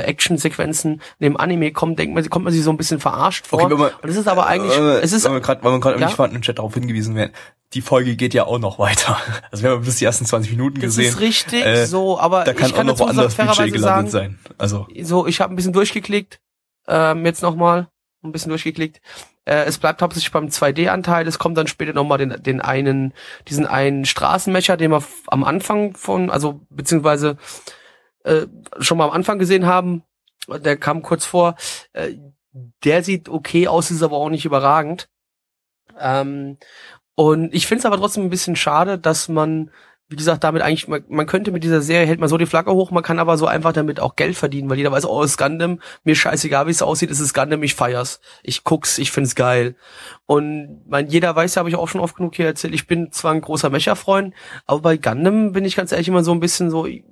Action-Sequenzen in dem Anime kommt, denkt man, kommt man sich so ein bisschen verarscht vor.
Okay, wenn man-
und es ist aber eigentlich,
äh,
es ist,
weil wir gerade, weil wir gerade
Ja?
fanden, im Chat darauf hingewiesen werden. Die Folge geht ja auch noch weiter. *laughs* Also wir haben bis die ersten 20 Minuten
das
gesehen.
ist richtig
Äh,
so, aber
Da kann
ich kann
auch noch woanders Budget gelandet
sagen,
sein. Also
so, ich habe ein bisschen durchgeklickt, ähm, jetzt nochmal, ein bisschen durchgeklickt. Äh, es bleibt hauptsächlich beim 2D-Anteil, es kommt dann später nochmal den, den einen, diesen einen Straßenmecher, den f- am Anfang von, also beziehungsweise äh, schon mal am Anfang gesehen haben, der kam kurz vor, äh, der sieht okay aus, ist aber auch nicht überragend. Ähm, und ich finde es aber trotzdem ein bisschen schade, dass man, wie gesagt, damit eigentlich, man, man könnte mit dieser Serie, hält man so die Flagge hoch, man kann aber so einfach damit auch Geld verdienen, weil jeder weiß, oh, es ist Gundam, mir scheißegal, wie es aussieht, es ist Gundam, ich feier's. Ich guck's, ich find's geil. Und mein, jeder weiß ja, habe ich auch schon oft genug hier erzählt, ich bin zwar ein großer Mecha-Freund, aber bei Gundam bin ich ganz ehrlich immer so ein bisschen so, äh,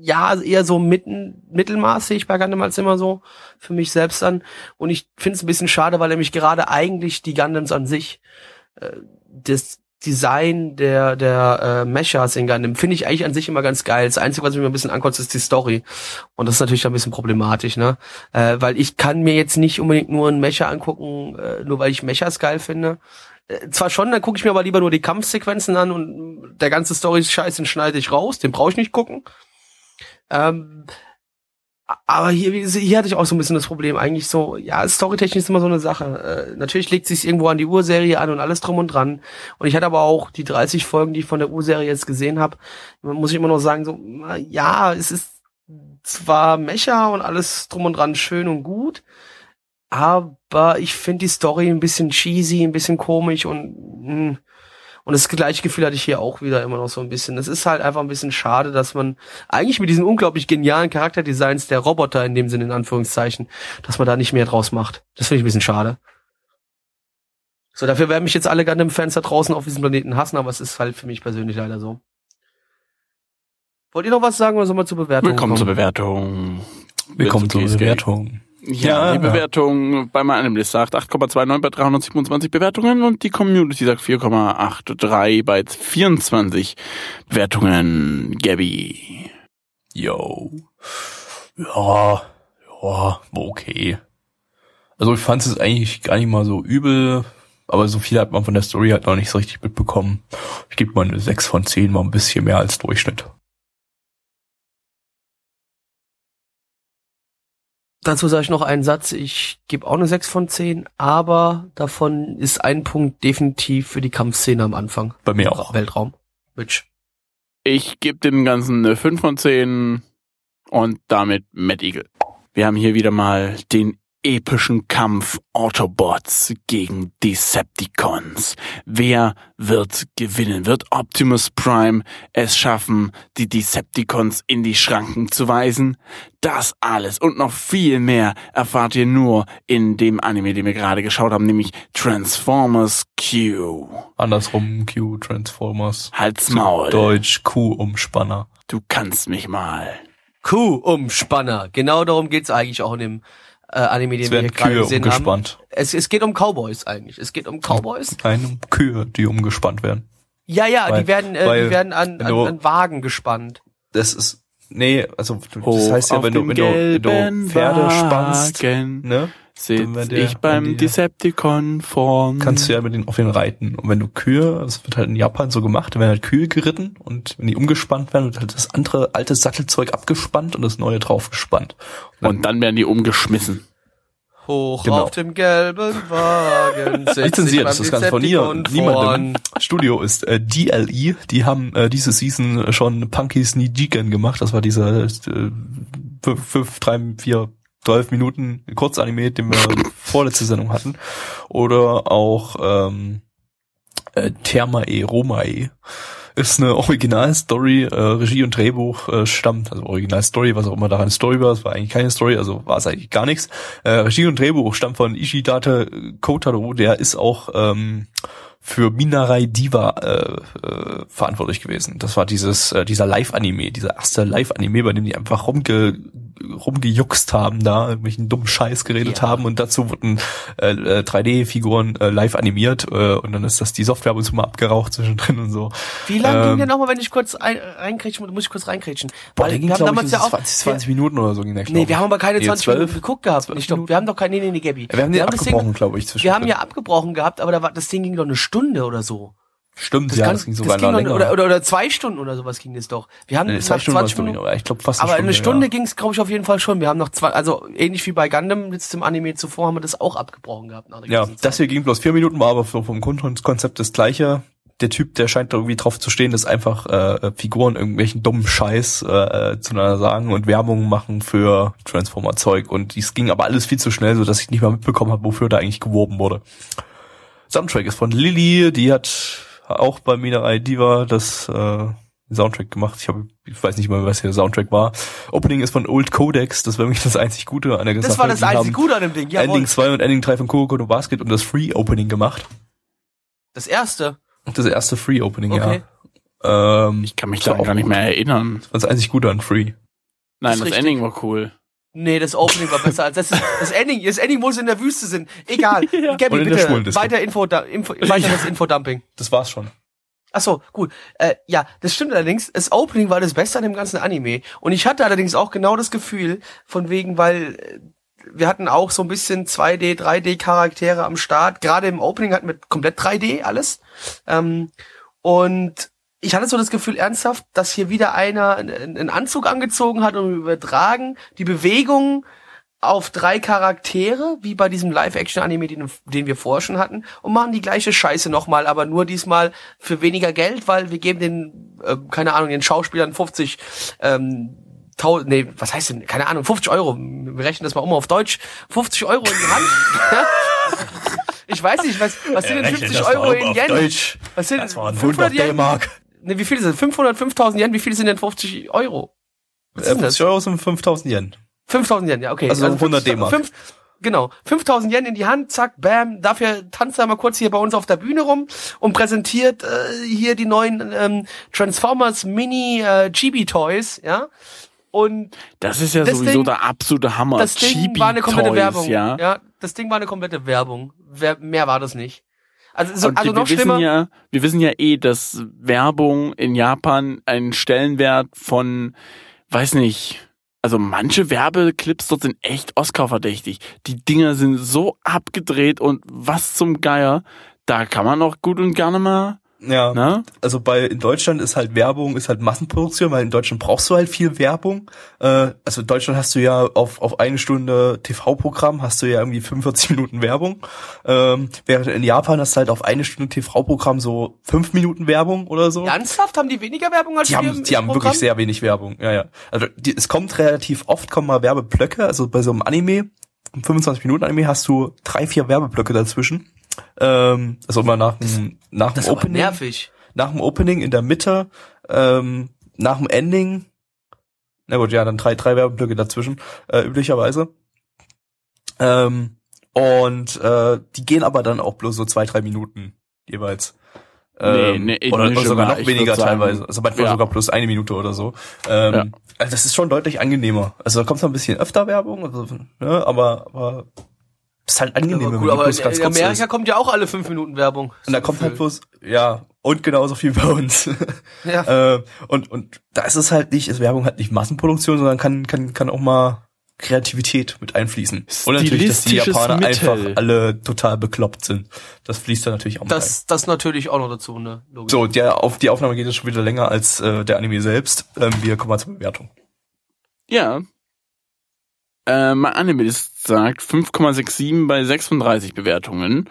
ja, eher so mitten, Mittelmaß sehe ich bei Gundam als immer so für mich selbst an. Und ich finde es ein bisschen schade, weil nämlich gerade eigentlich die Gundams an sich, äh, das Design der der äh, Mechas in Gundam finde ich eigentlich an sich immer ganz geil. Das Einzige, was mich ein bisschen ankotzt, ist die Story. Und das ist natürlich ein bisschen problematisch, ne? Äh, weil ich kann mir jetzt nicht unbedingt nur einen Mecha angucken, äh, nur weil ich Mechas geil finde. Äh, zwar schon, dann gucke ich mir aber lieber nur die Kampfsequenzen an und der ganze Story-Scheiß, den schneide ich raus, den brauche ich nicht gucken. Ähm, aber hier, hier hatte ich auch so ein bisschen das Problem. Eigentlich so, ja, storytechnisch ist immer so eine Sache. Äh, natürlich legt sich irgendwo an die Urserie an und alles drum und dran. Und ich hatte aber auch die 30 Folgen, die ich von der Urserie jetzt gesehen habe, muss ich immer noch sagen, so, ja, es ist zwar Mecha und alles drum und dran schön und gut, aber ich finde die Story ein bisschen cheesy, ein bisschen komisch und mh, hm, und das gleiche Gefühl hatte ich hier auch wieder immer noch so ein bisschen. Es ist halt einfach ein bisschen schade, dass man eigentlich mit diesen unglaublich genialen Charakterdesigns der Roboter in dem Sinne in Anführungszeichen, dass man da nicht mehr draus macht. Das finde ich ein bisschen schade. So, dafür werden mich jetzt alle Gundam-Fans da draußen auf diesem Planeten hassen, aber es ist halt für mich persönlich leider so. Wollt ihr noch was sagen oder sollen wir zur Bewertung
Willkommen
kommen?
zur Bewertung.
Willkommen zur Bewertung.
Ja,
Ja.
die Bewertung bei meinem List sagt 8,29 bei 327 Bewertungen und die Community sagt 4,83 bei 24 Bewertungen. Gabby.
Yo. Ja, ja, okay. Also ich fand es eigentlich gar nicht mal so übel, aber so viel hat man von der Story halt noch nicht so richtig mitbekommen. Ich gebe mal eine 6 von 10, mal ein bisschen mehr als Durchschnitt.
Dazu sage ich noch einen Satz. Ich gebe auch eine 6 von 10, aber davon ist ein Punkt definitiv für die Kampfszene am Anfang.
Bei mir auch.
Weltraum. Mitch.
Ich gebe dem Ganzen eine 5 von 10 und damit Mad Eagle. Wir haben hier wieder mal den epischen Kampf Autobots gegen Decepticons. Wer wird gewinnen? Wird Optimus Prime es schaffen, die Decepticons in die Schranken zu weisen? Das alles und noch viel mehr erfahrt ihr nur in dem Anime, den wir gerade geschaut haben, nämlich Transformers Q.
Andersrum Q Transformers.
Halt's Maul.
Deutsch Q-Umspanner.
Du kannst mich mal.
Kuh-Umspanner. Genau darum geht's eigentlich auch in dem äh, Anime, den
Es
wir hier
werden
gerade
Kühe
gesehen haben.
umgespannt.
Es, es geht um Cowboys eigentlich. Es geht um Cowboys.
Nein, um Kühe, die umgespannt werden.
Ja, ja,
Weil-
die werden, äh, die werden an, an, an Wagen gespannt.
Das ist, nee, also das
Hoch
heißt ja, wenn du,
dem
wenn du, wenn du Pferde spannst,
Wagen
ne,
Sitz
Dann der
ich beim Decepticon vorn.
kannst du ja mit denen auf den reiten. Und wenn du Kühe, das wird halt in Japan so gemacht, da werden halt Kühe geritten und wenn die umgespannt werden, wird halt das andere alte Sattelzeug abgespannt und das neue draufgespannt.
Und dann werden die umgeschmissen.
Hoch
Genau.
auf dem gelben Wagen. *laughs* sitzt
Lizenziert ist das Ganze von ihr.
Decepticon
Niemandem. Studio ist äh, DLE. Die haben äh, diese Season schon Punky's Nijigen gemacht. Das war dieser äh, fünf, fünf, drei, vier, zwölf Minuten Kurzanime, den wir *laughs* vorletzte Sendung hatten. Oder auch ähm, äh, Thermae Romae. Ist eine Originalstory, äh, Regie und Drehbuch äh, stammt, also Originalstory, was auch immer daran Story war, es war eigentlich keine Story, also war es eigentlich gar nichts. Äh, Regie und Drehbuch stammt von Ishidate Kotaro, der ist auch ähm, für Minarai Diva äh, äh, verantwortlich gewesen. Das war dieses äh, dieser Live-Anime, dieser erste Live-Anime, bei dem die einfach rumge rumgejuckst haben, da irgendwelchen dummen Scheiß geredet
Ja.
haben und dazu wurden äh, äh, 3D-Figuren äh, live animiert äh, und dann ist das die Software ab und zu mal abgeraucht zwischendrin und so.
Wie lange ging
Ähm,
der nochmal, wenn ich kurz ein, reinkrätschen muss, muss ich kurz reinkrätschen?
Boah,
Weil
der ging,
wir haben
ich,
damals
so
ja auch,
20, 20 Minuten oder so ging der, glaub
Nee, wir haben aber keine
Nee,
20
12.
Minuten geguckt gehabt.
12
Ich glaub, wir haben doch keine, nee, nee, nee, Gabby.
Ja, wir haben den
das
abgebrochen,
Ding,
glaube ich,
wir haben
zwischendrin.
ja abgebrochen gehabt, aber da war, das Ding ging doch eine Stunde oder so.
Stimmt,
Das,
ja,
kann,
das ging
das
sogar
ging
noch
doch,
länger.
oder, oder, oder zwei Stunden oder sowas ging das doch. Wir haben
nee, zwei Stunden
20
war's,
Minuten,
aber ich glaube fast
aber eine Stunde
ja.
ging's, glaube ich, auf jeden Fall schon. Wir haben noch zwei, also ähnlich wie bei Gundam jetzt im Anime zuvor, haben wir das auch abgebrochen gehabt. Nach der
Ja,
Zeit.
das hier ging bloß vier Minuten, war aber vom Grundkonzept das gleiche. der Typ, der scheint da irgendwie drauf zu stehen, dass einfach äh, Figuren irgendwelchen dummen Scheiß äh, zueinander sagen und Werbung machen für Transformer-Zeug. Und dies ging aber alles viel zu schnell, so dass ich nicht mal mitbekommen habe, wofür da eigentlich geworben wurde. Soundtrack ist von Lilly, die hat auch bei Minerai Diva das äh, Soundtrack gemacht. Ich habe, ich weiß nicht mal, was hier der Soundtrack war. Opening ist von Old Codex, das war wirklich das einzig Gute an der
Das
Sache.
war das einzig Gute an dem Ding. Jawohl.
Ending 2 und Ending 3 von Kuroko no Basket und das Free Opening gemacht.
Das erste.
Das erste Free Opening,
Okay.
ja. Ähm,
Ich kann mich
das war
daran
auch
gar nicht mehr erinnern.
Das war das einzig Gute an Free.
Nein, das
richtig.
Ending war cool.
Nee, das Opening war besser als das. Das Ending, das Ending muss in der Wüste sein. Egal. *laughs* Gabby,
in der
bitte, weiter Info, Info weiteres *laughs* Infodumping.
Das war's schon.
Ach so, gut. Äh, ja, das stimmt allerdings. Das Opening war das Beste an dem ganzen Anime. Und ich hatte allerdings auch genau das Gefühl, von wegen, weil äh, wir hatten auch so ein bisschen 2D, 3D Charaktere am Start. Gerade im Opening hatten wir komplett 3D alles. Ähm, und ich hatte so das Gefühl ernsthaft, dass hier wieder einer einen Anzug angezogen hat und übertragen die Bewegungen auf drei Charaktere, wie bei diesem Live-Action-Anime, den, den wir vorher schon hatten, und machen die gleiche Scheiße nochmal, aber nur diesmal für weniger Geld, weil wir geben den, äh, keine Ahnung, den Schauspielern 50, ähm, tau nee, was heißt denn, keine Ahnung, 50 Euro, wir rechnen das mal um auf Deutsch, 50 Euro in die Hand. *laughs* Ich weiß nicht, was, was sind denn 50 Euro in Yen?
Deutsch.
Was sind
Das waren
500
100
Yen?
D-Mark.
Ne, wie viel sind 500, 5000 Yen, wie viel sind denn 50 Euro? Was
Äh,
ist denn das?
50 Euro sind 5000 Yen.
5000 Yen, ja, okay.
Also 100 D-Mark.
Genau. 5000 Yen in die Hand, zack, bam. Dafür tanzt er mal kurz hier bei uns auf der Bühne rum und präsentiert äh, hier die neuen ähm, Transformers Mini äh, Chibi Toys, ja. Und
Das ist ja
Das
sowieso
Ding-
der absolute Hammer.
das Ding
Chibi
war eine komplette
Toys,
Werbung.
Ja.
das Ding war eine komplette Werbung. Wer, mehr war das nicht. Also, so, also
wir
noch
wissen
schlimmer.
ja, wir wissen ja eh, dass Werbung in Japan einen Stellenwert von, weiß nicht, also manche Werbeclips dort sind echt Oscar-verdächtig. Die Dinger sind so abgedreht und was zum Geier, da kann man auch gut und gerne mal,
Ja.
ne?
Also bei in Deutschland ist halt Werbung, ist halt Massenproduktion, weil in Deutschland brauchst du halt viel Werbung. Äh, also in Deutschland hast du ja auf, auf eine Stunde TV-Programm hast du ja irgendwie 45 *laughs* Minuten Werbung. Ähm, während in Japan hast du halt auf eine Stunde TV-Programm so fünf Minuten Werbung oder so.
Ernsthaft haben die weniger Werbung als
Die
wir
haben, die haben
Programm?
wirklich sehr wenig Werbung. Ja, ja. Also die, es kommt relativ oft kommen mal Werbeblöcke. Also bei so einem Anime, einem 25 Minuten Anime, hast du drei, vier Werbeblöcke dazwischen. Ähm, also immer nach dem nach
Das
dem Opening,
nervig.
nach dem Opening in der Mitte, ähm, nach dem Ending. Na gut, ja, dann drei, drei Werbeblöcke dazwischen äh, üblicherweise. Ähm, und äh, die gehen aber dann auch bloß so zwei, drei Minuten jeweils. Ähm,
Nee, nee,
oder, oder sogar noch weniger
sagen,
teilweise. Also manchmal
ja.
sogar plus eine Minute oder so. Ähm,
Ja.
Also das ist schon deutlich angenehmer. Also da kommt noch ein bisschen öfter Werbung, also, ne, aber, aber ist halt angenehm,
Aber,
wenn
gut, aber in,
ganz
in
kurz
Amerika
ist.
kommt ja auch alle fünf Minuten Werbung.
Und da kommt halt bloß, ja, und genauso viel bei uns. *laughs*
Ja.
äh, und, und da ist es halt nicht, ist Werbung halt nicht Massenproduktion, sondern kann, kann, kann auch mal Kreativität mit einfließen. Und natürlich, dass die Japaner
Mittel.
einfach alle total bekloppt sind. Das fließt da natürlich auch mit ein.
Das, das natürlich auch noch dazu, ne? Logisch.
So, der, auf die Aufnahme geht es schon wieder länger als äh, der Anime selbst. Ähm, wir kommen mal zur Bewertung.
Ja. Äh, mein Animalist sagt 5,67 bei 36 Bewertungen.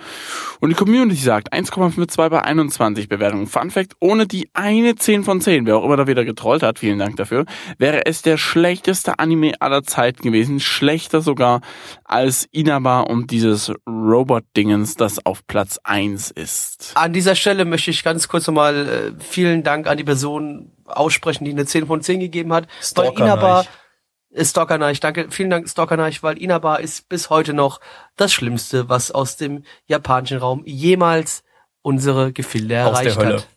Und die Community sagt 1,52 bei 21 Bewertungen. Fun Fact, ohne die eine 10 von 10, wer auch immer da wieder getrollt hat, vielen Dank dafür, wäre es der schlechteste Anime aller Zeiten gewesen. Schlechter sogar als Inaba und dieses Robot-Dingens, das auf Platz 1 ist.
An dieser Stelle möchte ich ganz kurz nochmal äh, vielen Dank an die Person aussprechen, die eine 10 von 10 gegeben hat.
Stalker
Inaba,
Neich.
äh, Stalker Neich, danke, vielen Dank Stalker Neich, weil Inaba ist bis heute noch das Schlimmste, was aus dem japanischen Raum jemals unsere Gefilde
Aus der
erreicht
Hölle.
hat.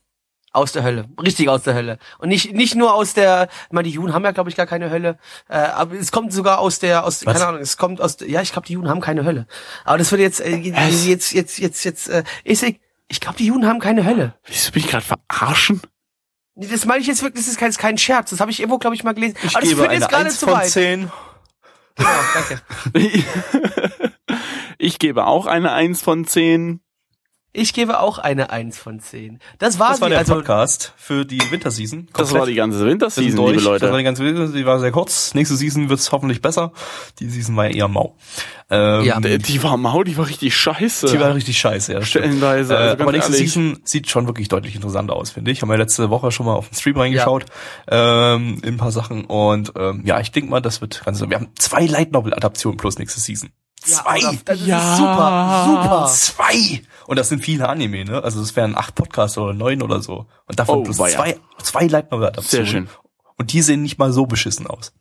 Aus der Hölle, richtig aus der Hölle. Und nicht nicht nur aus der, ich meine, die Juden haben ja glaube ich gar keine Hölle, äh, aber es kommt sogar aus der, aus
Was?
keine Ahnung, es kommt aus, ja, ich glaube die Juden haben keine Hölle. Aber das wird jetzt, äh, jetzt, jetzt, jetzt, jetzt, äh, ist, ich, ich glaube die Juden haben keine Hölle.
Wieso bin ich gerade verarschen?
Das meine ich jetzt wirklich, das ist kein, kein Scherz. Das habe ich irgendwo, glaube ich, mal gelesen.
Ich
Aber das
gebe
führt jetzt
eine
gerade
1
zu
von
weit.
10.
Genau, danke. *laughs*
ich gebe auch eine 1 von 10.
Ich gebe auch eine 1 von 10. Das war
Das war
sie,
der
also
Podcast für die Winterseason.
Das war die ganze Winterseason,
durch.
liebe
Das war
Leute.
die ganze Winterseason, die war sehr kurz. Nächste Season wird's hoffentlich besser. Die Season war ja eher mau. Ähm,
Ja.
Die, die war mau, die war richtig scheiße.
Die war richtig scheiße, ja.
Stellenweise.
Äh,
also
aber nächste
ehrlich.
Season sieht schon wirklich deutlich interessanter aus, finde ich. Haben wir letzte Woche schon mal auf den Stream reingeschaut, ähm, in ein paar Sachen. Und ähm, ja, ich denke mal, das wird ganz. Wir haben zwei Light Novel Adaptionen plus nächste Season. Zwei!
Ja, das ist
Ja.
super, super.
Zwei! Und das sind viele Anime, ne? Also es wären acht Podcasts oder neun oder so. Und davon
Oh,
plus
weia.
zwei, zwei Light Novel Adaptionen.
Sehr schön.
Und die sehen nicht mal so beschissen aus.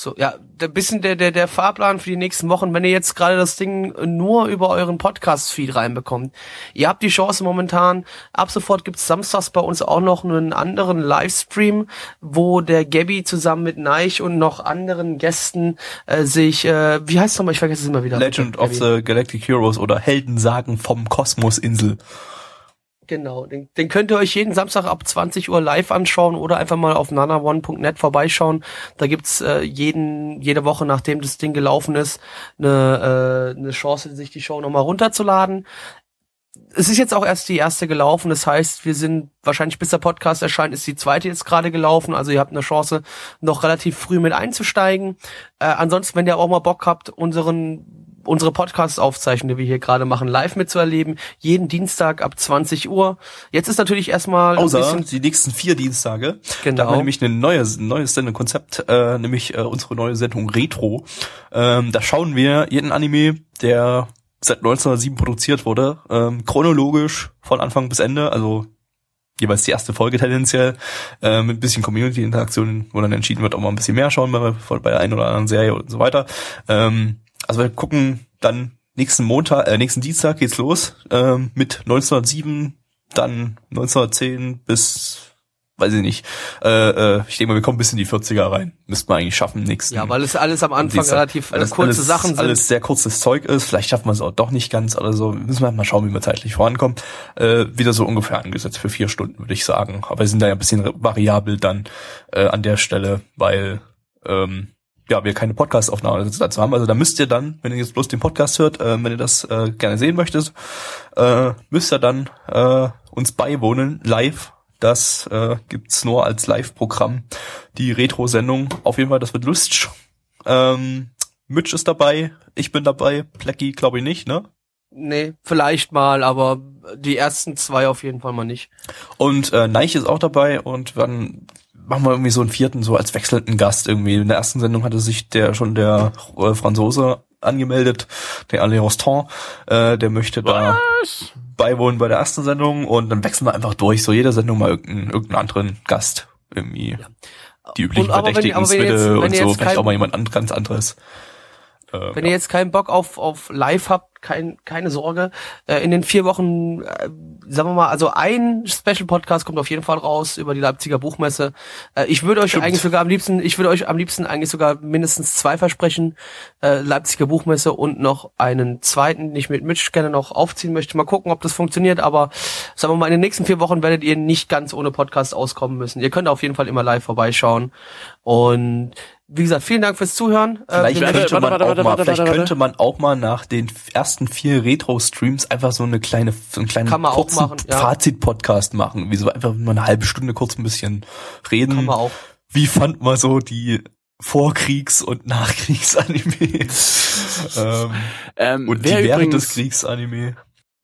So, ja, ein bisschen der, der, der Fahrplan für die nächsten Wochen, wenn ihr jetzt gerade das Ding nur über euren Podcast-Feed reinbekommt. Ihr habt die Chance momentan, ab sofort gibt's samstags bei uns auch noch einen anderen Livestream, wo der Gabby zusammen mit Neich und noch anderen Gästen äh, sich, äh, wie heißt nochmal, ich vergesse es immer wieder.
Legend of the Galactic Heroes oder Heldensagen vom Kosmosinsel.
Genau, den, den könnt ihr euch jeden Samstag ab 20 Uhr live anschauen oder einfach mal auf nanaone.net vorbeischauen. Da gibt's äh, jeden jede Woche, nachdem das Ding gelaufen ist, eine, äh, eine Chance, sich die Show nochmal runterzuladen. Es ist jetzt auch erst die erste gelaufen, das heißt, wir sind wahrscheinlich bis der Podcast erscheint, ist die zweite jetzt gerade gelaufen, also ihr habt eine Chance, noch relativ früh mit einzusteigen. Äh, ansonsten, wenn ihr auch mal Bock habt, unseren unsere Podcasts-Aufzeichnung, die wir hier gerade machen, live mitzuerleben, jeden Dienstag ab 20 Uhr. Jetzt ist natürlich erstmal
Außer die nächsten vier Dienstage.
Genau.
Da haben wir nämlich ein neues, neues Sendekonzept, äh, nämlich äh, unsere neue Sendung Retro. Ähm, da schauen wir jeden Anime, der seit 1907 produziert wurde, ähm, chronologisch von Anfang bis Ende, also jeweils die erste Folge tendenziell, äh, mit ein bisschen Community-Interaktion, wo dann entschieden wird, ob wir ein bisschen mehr schauen bei, bei der einen oder anderen Serie und so weiter. Ähm, also wir gucken dann nächsten Montag, äh, nächsten Dienstag geht's los ähm, mit 1907, dann 1910 bis weiß ich nicht. Äh, äh, ich denke mal, wir kommen bis in die 40er rein. Müssten wir eigentlich schaffen nächsten.
ja, weil es alles am Anfang
Dienstag.
relativ äh,
Alles-
kurze
alles,
Sachen sind.
Alles sehr kurzes Zeug ist. Vielleicht schaffen wir es auch doch nicht ganz oder so. Müssen wir mal schauen, wie wir zeitlich vorankommen. Äh, wieder so ungefähr angesetzt für vier Stunden, würde ich sagen. Aber wir sind da ja ein bisschen variabel dann äh, an der Stelle, weil ähm, ja, wir keine Podcast-Aufnahme dazu haben. Also da müsst ihr dann, wenn ihr jetzt bloß den Podcast hört, äh, wenn ihr das äh, gerne sehen möchtet, äh, müsst ihr dann äh, uns beiwohnen, live. Das äh, gibt's nur als Live-Programm. Die Retro-Sendung. Auf jeden Fall, das wird lustig. Ähm, Mitch ist dabei, ich bin dabei, Plecky glaube ich nicht, ne?
nee, vielleicht mal, aber die ersten zwei auf jeden Fall mal nicht.
Und äh, Neich ist auch dabei und dann machen wir irgendwie so einen vierten, so als wechselnden Gast irgendwie. In der ersten Sendung hatte sich der schon der äh, Franzose angemeldet, der Alain Rostand, äh, der möchte da
Was?
beiwohnen bei der ersten Sendung und dann wechseln wir einfach durch, so jede Sendung mal irgendeinen, irgendeinen anderen Gast irgendwie. Die üblichen
Und
Verdächtigen,
wenn jetzt-
und so, vielleicht
kein-
auch mal jemand an, ganz anderes. Äh,
Wenn ihr jetzt keinen Bock auf, auf live habt, kein, keine Sorge. Äh, in den vier Wochen, äh, sagen wir mal, also ein Special Podcast kommt auf jeden Fall raus über die Leipziger Buchmesse. Äh, ich würde euch
Stimmt.
eigentlich sogar am liebsten, ich würde euch am liebsten eigentlich sogar mindestens zwei versprechen. Äh, Leipziger Buchmesse und noch einen zweiten, den ich mit Mitch gerne noch aufziehen möchte. Mal gucken, ob das funktioniert, aber sagen wir mal, in den nächsten vier Wochen werdet ihr nicht ganz ohne Podcast auskommen müssen. Ihr könnt auf jeden Fall immer live vorbeischauen. Und wie gesagt, vielen Dank fürs Zuhören. Äh,
Vielleicht könnte
warte,
man
warte,
mal, vielleicht könnte man auch mal nach den ersten vier Retro-Streams einfach so eine kleine, so einen kleinen
Kann man auch
kurzen
machen, ja.
Fazit-Podcast machen. Wie so einfach mal eine halbe Stunde kurz ein bisschen reden.
kann man auch.
Wie fand man so die Vorkriegs- und Nachkriegsanime? *laughs* ähm,
Ähm,
und die während des Kriegsanime.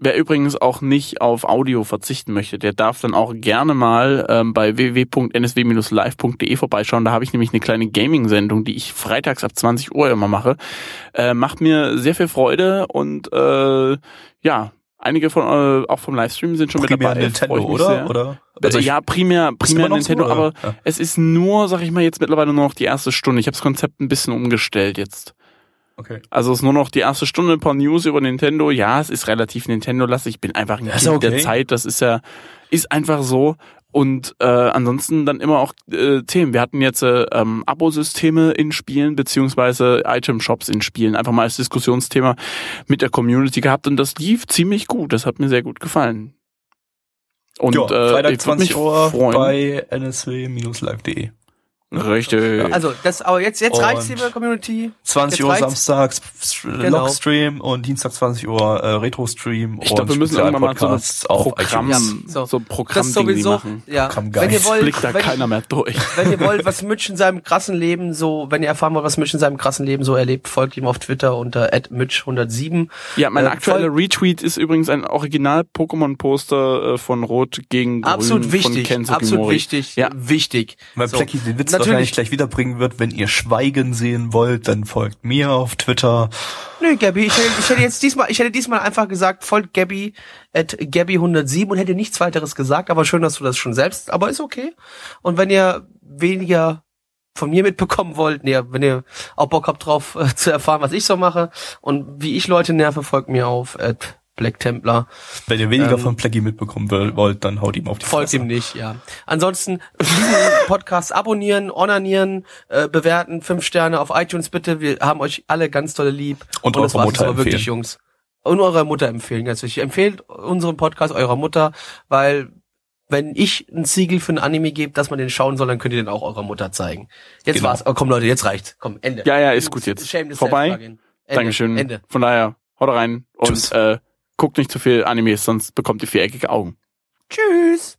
Wer übrigens auch nicht auf Audio verzichten möchte, der darf dann auch gerne mal ähm, bei www.nsw-live.de vorbeischauen. Da habe ich nämlich eine kleine Gaming-Sendung, die ich freitags ab 20 Uhr immer mache. Äh, macht mir sehr viel Freude und äh, ja, einige von äh, auch vom Livestream sind schon mit
Primär
dabei.
Nintendo, oder?
sehr.
oder?
Also ja, primär, primär
so,
Nintendo,
oder?
aber
Ja.
es ist nur, sag ich mal, jetzt mittlerweile nur noch die erste Stunde. Ich habe das Konzept ein bisschen umgestellt jetzt.
Okay.
Also es ist nur noch die erste Stunde, ein paar News über Nintendo. Ja, es ist relativ Nintendo-lastig. Ich bin einfach ein Kind
okay.
der Zeit. Das ist ja, ist einfach so. Und äh, ansonsten dann immer auch äh, Themen. Wir hatten jetzt äh, ähm, Abosysteme in Spielen beziehungsweise Item-Shops in Spielen. Einfach mal als Diskussionsthema mit der Community gehabt. Und das lief ziemlich gut. Das hat mir sehr gut gefallen. Und äh,
Freitag
ich würd mich
20 Uhr
freuen.
bei nsw-live.de.
Richtig.
Also, das, aber jetzt, jetzt
Und
reicht's, liebe Community.
20
Jetzt
Uhr
reicht's.
samstags
Genau.
Logstream und Dienstag 20 Uhr äh, Retro-Stream
ich glaube, wir müssen irgendwann mal so ein Programm,
iTunes.
So.
so ein
Das
Programm
sowieso,
machen.
ja. Wenn ihr wollt,
Blickt da
wenn,
keiner mehr durch.
wenn ihr wollt, was Mitch in seinem krassen Leben so, wenn ihr erfahren wollt, was Mitch in seinem krassen Leben so erlebt, folgt ihm auf Twitter unter @mitch107.
Ja, mein
Äh,
aktueller Retweet ist übrigens ein Original-Pokémon-Poster äh, von Rot gegen Grün
Absolut
von
wichtig,
Ken
absolut
Sugimori.
wichtig,
Ja.
wichtig.
Weil
So.
Plecky den Witz wahrscheinlich gleich wiederbringen wird, wenn ihr Schweigen sehen wollt, dann folgt mir auf Twitter.
Nö, Gabby, ich hätte, ich hätte jetzt diesmal, ich hätte diesmal einfach gesagt, folgt Gabby at Gabby107 und hätte nichts weiteres gesagt, aber schön, dass du das schon selbst, aber ist okay. Und wenn ihr weniger von mir mitbekommen wollt, nee, wenn ihr auch Bock habt drauf äh, zu erfahren, was ich so mache und wie ich Leute nerve, folgt mir auf at Black Templar.
Wenn ihr weniger
Ähm,
von Plecky mitbekommen wollt, dann haut ihm auf die
Folgt
Fresse.
ihm nicht, ja. Ansonsten diesen *laughs* Podcast abonnieren, onanieren, äh, bewerten, fünf Sterne auf iTunes bitte. Wir haben euch alle ganz tolle lieb.
Und
das
eurer Mutter
aber wirklich,
empfehlen.
Jungs. Und eurer Mutter empfehlen, ganz wichtig. Empfehlt unseren Podcast eurer Mutter, weil wenn ich ein Siegel für ein Anime gebe, dass man den schauen soll, dann könnt ihr den auch eurer Mutter zeigen. Jetzt
Genau.
war's. Oh, komm Leute, jetzt reicht's. Komm, Ende.
Ja, ja, ist gut jetzt.
Shameless
Vorbei.
Ende.
Dankeschön.
Ende.
Von daher, haut rein und
Tschüss.
äh, guckt nicht zu viel Animes, sonst bekommt ihr viereckige Augen.
Tschüss.